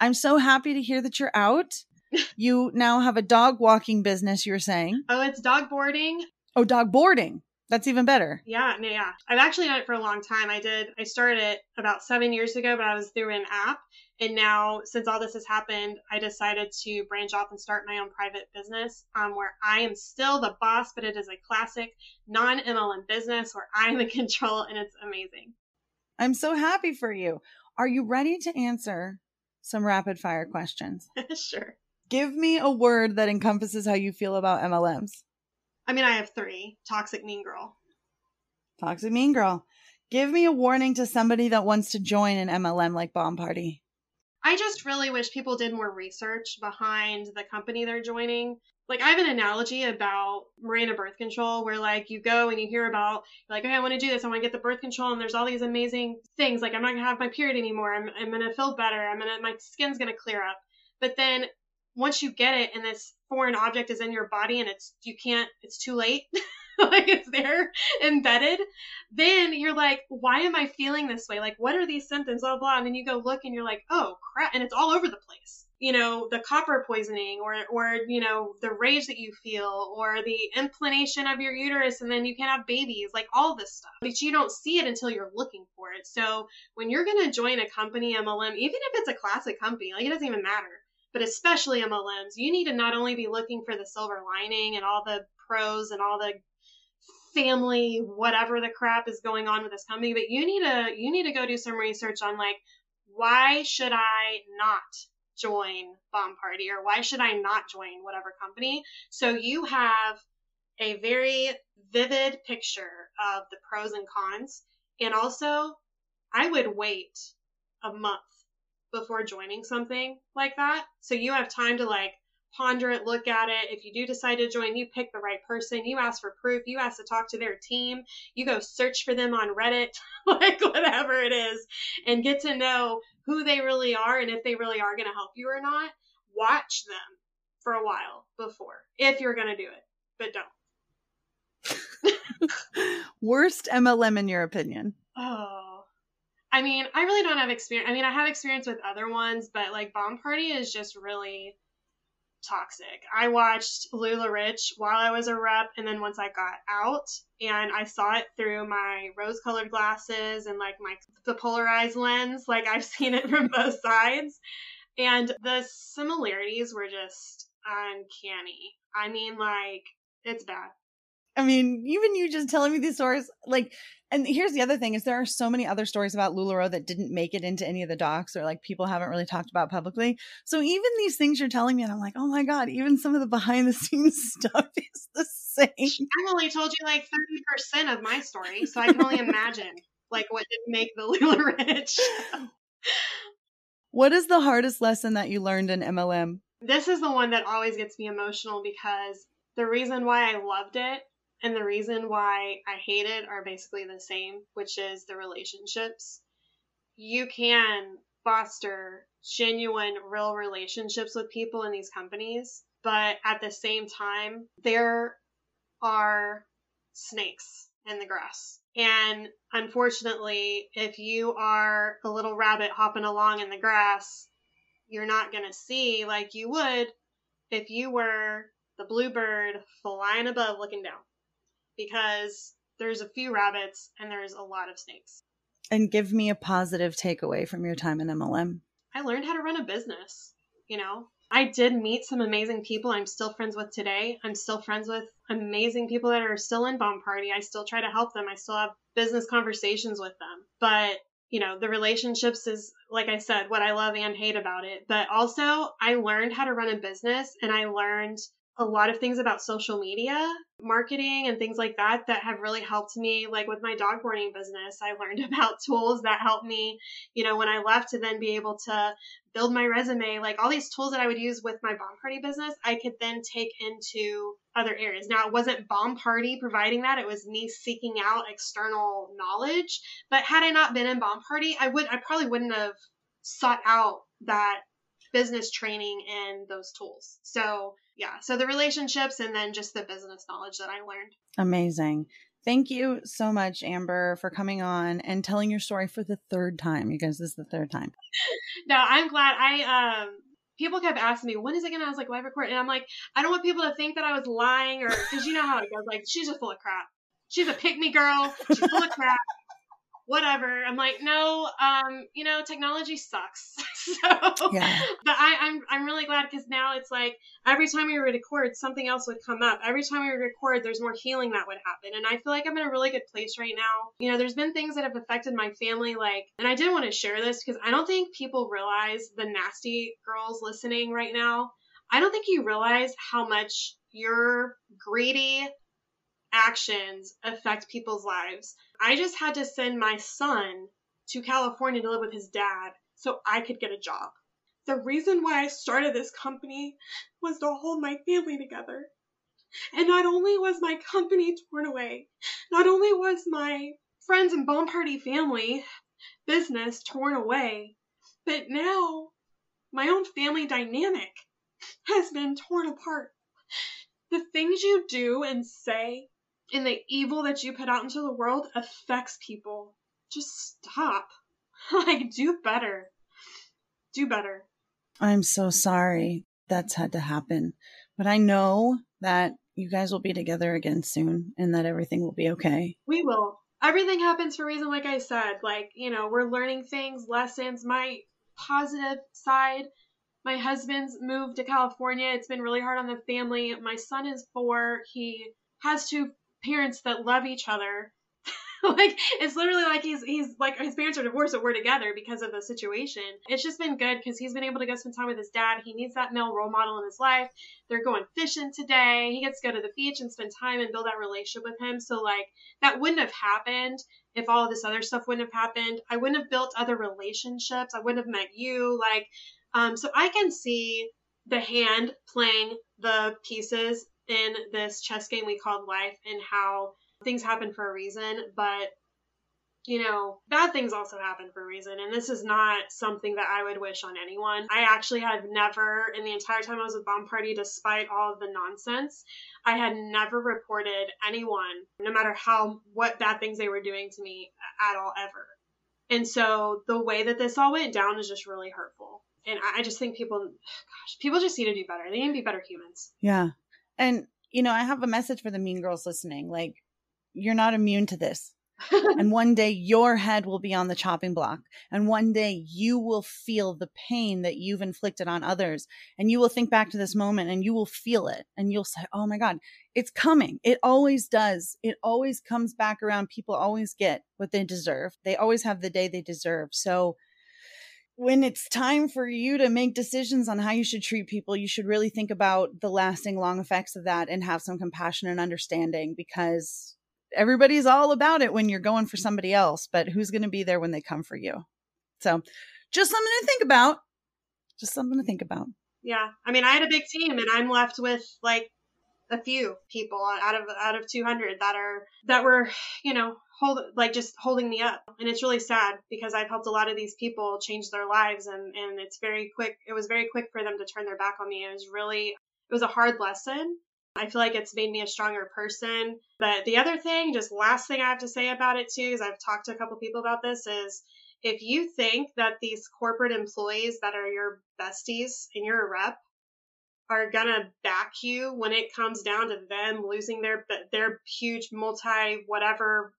I'm so happy to hear that you're out. you now have a dog walking business, you're saying. Oh, it's dog boarding. Oh, dog boarding. That's even better. Yeah, no, yeah. I've actually done it for a long time. I did, I started it about seven years ago, but I was through an app. And now, since all this has happened, I decided to branch off and start my own private business um, where I am still the boss, but it is a classic non MLM business where I'm in control and it's amazing. I'm so happy for you. Are you ready to answer some rapid fire questions? sure. Give me a word that encompasses how you feel about MLMs. I mean, I have three toxic mean girl. Toxic mean girl. Give me a warning to somebody that wants to join an MLM like Bomb Party. I just really wish people did more research behind the company they're joining. Like I have an analogy about Mirena birth control where like you go and you hear about like, okay, I want to do this, I want to get the birth control, and there's all these amazing things. Like I'm not gonna have my period anymore. I'm I'm gonna feel better. I'm gonna my skin's gonna clear up. But then once you get it and this foreign object is in your body and it's you can't it's too late like it's there embedded? Then you're like why am i feeling this way? Like what are these symptoms? Blah blah and then you go look and you're like oh crap. And it's all over the place. You know the copper poisoning or or you know the rage that you feel or the inflammation of your uterus and then you can't have babies like all this stuff. But you don't see it until you're looking for it. So when you're going to join a company mlm even if it's a classic company like it doesn't even matter. But especially MLMs, you need to not only be looking for the silver lining and all the pros and all the family whatever the crap is going on with this company, but you need to you need to go do some research on like why should I not join Bomb Party or why should I not join whatever company? So you have a very vivid picture of the pros and cons. And also, I would wait a month before joining something like that. So you have time to like ponder it, look at it. If you do decide to join, you pick the right person, you ask for proof, you ask to talk to their team, you go search for them on Reddit, like whatever it is, and get to know who they really are and if they really are going to help you or not. Watch them for a while before, if you're going to do it, but don't. Worst MLM in your opinion? Oh, I mean, I really don't have experience. I mean, I have experience with other ones, but like Bomb Party is just really toxic. I watched LuLaRich while I was a rep, and then once I got out, and I saw it through my rose-colored glasses and like my the polarized lens. Like I've seen it from both sides, and the similarities were just uncanny. I mean, like it's bad. I mean, even you just telling me these stories, like, and here's the other thing is there are so many other stories about LuLaRoe that didn't make it into any of the docs or like people haven't really talked about publicly. So even these things you're telling me, and I'm like, oh my God, even some of the behind the scenes stuff is the same. I've only told you like 30% of my story. So I can only imagine like what didn't make the LuLaRich. what is the hardest lesson that you learned in MLM? This is the one that always gets me emotional because the reason why I loved it and the reason why I hate it are basically the same, which is the relationships. You can foster genuine, real relationships with people in these companies, but at the same time, there are snakes in the grass. And unfortunately, if you are a little rabbit hopping along in the grass, you're not going to see like you would if you were the bluebird flying above looking down because there's a few rabbits and there's a lot of snakes. And give me a positive takeaway from your time in MLM. I learned how to run a business. You know, I did meet some amazing people I'm still friends with today. I'm still friends with amazing people that are still in Bomb Party. I still try to help them. I still have business conversations with them. But, you know, the relationships is, like I said, what I love and hate about it. But also, I learned how to run a business and I learned a lot of things about social media marketing and things like that that have really helped me like with my dog boarding business i learned about tools that helped me you know when i left to then be able to build my resume like all these tools that i would use with my bomb party business i could then take into other areas. Now it wasn't bomb party providing that it was me seeking out external knowledge but had i not been in bomb party i would i probably wouldn't have sought out that business training and those tools. So yeah, so the relationships and then just the business knowledge that I learned. Amazing. Thank you so much, Amber, for coming on and telling your story for the third time. You guys, this is the third time. no, I'm glad. I um people kept asking me when is it gonna I was like live record and I'm like I don't want people to think that I was lying or because you know how it goes like she's just full of crap. She's a pick me girl. She's full of crap whatever. I'm like, no, um, you know, technology sucks. so, yeah. but I, I'm, I'm really glad because now it's like every time we record, something else would come up. Every time we record, there's more healing that would happen. And I feel like I'm in a really good place right now. You know, there's been things that have affected my family, like, and I did want to share this because I don't think people realize the nasty girls listening right now. I don't think you realize how much your greedy actions affect people's lives. I just had to send my son to California to live with his dad so I could get a job. The reason why I started this company was to hold my family together. And not only was my company torn away, not only was my friends and bomb party family business torn away, but now my own family dynamic has been torn apart. The things you do and say and the evil that you put out into the world affects people. Just stop. Like, do better. Do better. I'm so sorry that's had to happen. But I know that you guys will be together again soon and that everything will be okay. We will. Everything happens for a reason, like I said. Like, you know, we're learning things, lessons. My positive side my husband's moved to California. It's been really hard on the family. My son is four. He has two parents that love each other. like it's literally like he's he's like his parents are divorced, but we're together because of the situation. It's just been good because he's been able to go spend time with his dad. He needs that male role model in his life. They're going fishing today. He gets to go to the beach and spend time and build that relationship with him. So like that wouldn't have happened if all this other stuff wouldn't have happened. I wouldn't have built other relationships. I wouldn't have met you. Like um, so I can see the hand playing the pieces in this chess game we called life and how things happen for a reason, but you know, bad things also happen for a reason. And this is not something that I would wish on anyone. I actually have never, in the entire time I was with Bomb Party, despite all of the nonsense, I had never reported anyone, no matter how, what bad things they were doing to me at all ever. And so the way that this all went down is just really hurtful and I just think people, gosh, people just need to do better. They need to be better humans. Yeah. And, you know, I have a message for the mean girls listening. Like, you're not immune to this. and one day your head will be on the chopping block. And one day you will feel the pain that you've inflicted on others. And you will think back to this moment and you will feel it. And you'll say, oh my God, it's coming. It always does. It always comes back around. People always get what they deserve. They always have the day they deserve. So, when it's time for you to make decisions on how you should treat people, you should really think about the lasting long effects of that and have some compassion and understanding because everybody's all about it when you're going for somebody else, but who's going to be there when they come for you? So, just something to think about. Just something to think about. Yeah. I mean, I had a big team and I'm left with like a few people out of out of 200 that are that were, you know, hold like just holding me up. And it's really sad because i've helped a lot of these people change their lives and and it's very quick it was very quick for them to turn their back on me. It was really it was a hard lesson. I feel like it's made me a stronger person. But the other thing just last thing i have to say about it too is i've talked to a couple people about this is if you think that these corporate employees that are your besties and you're a rep are gonna back you when it comes down to them losing their their huge multi whatever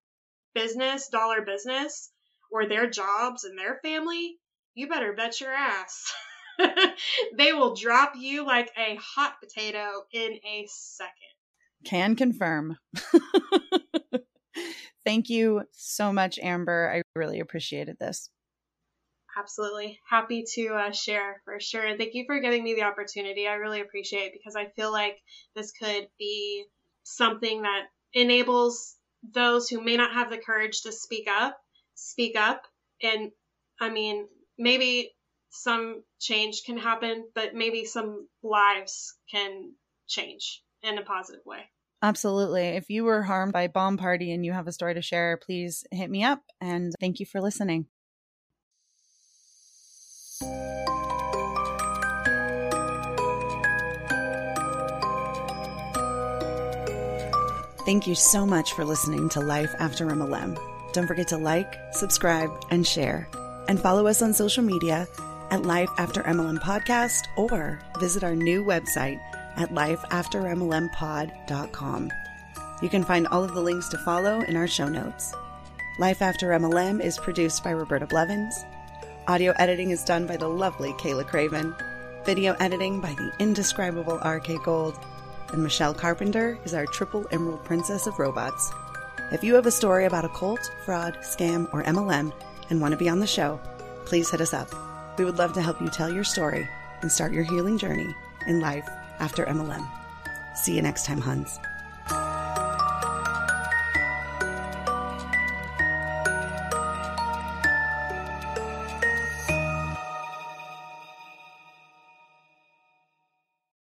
business, dollar business, or their jobs and their family, you better bet your ass. they will drop you like a hot potato in a second. Can confirm. Thank you so much, Amber. I really appreciated this. Absolutely. Happy to uh, share for sure. And thank you for giving me the opportunity. I really appreciate it because I feel like this could be something that enables those who may not have the courage to speak up, speak up. And I mean, maybe some change can happen, but maybe some lives can change in a positive way. Absolutely. If you were harmed by Bomb Party and you have a story to share, please hit me up. And thank you for listening. Thank you so much for listening to Life After MLM. Don't forget to like, subscribe, and share. And follow us on social media at Life After MLM Podcast or visit our new website at lifeaftermlmpod.com. You can find all of the links to follow in our show notes. Life After MLM is produced by Roberta Blevins. Audio editing is done by the lovely Kayla Craven. Video editing by the indescribable RK Gold and Michelle Carpenter is our triple emerald princess of robots. If you have a story about a cult, fraud, scam, or MLM and want to be on the show, please hit us up. We would love to help you tell your story and start your healing journey in life after MLM. See you next time, Huns.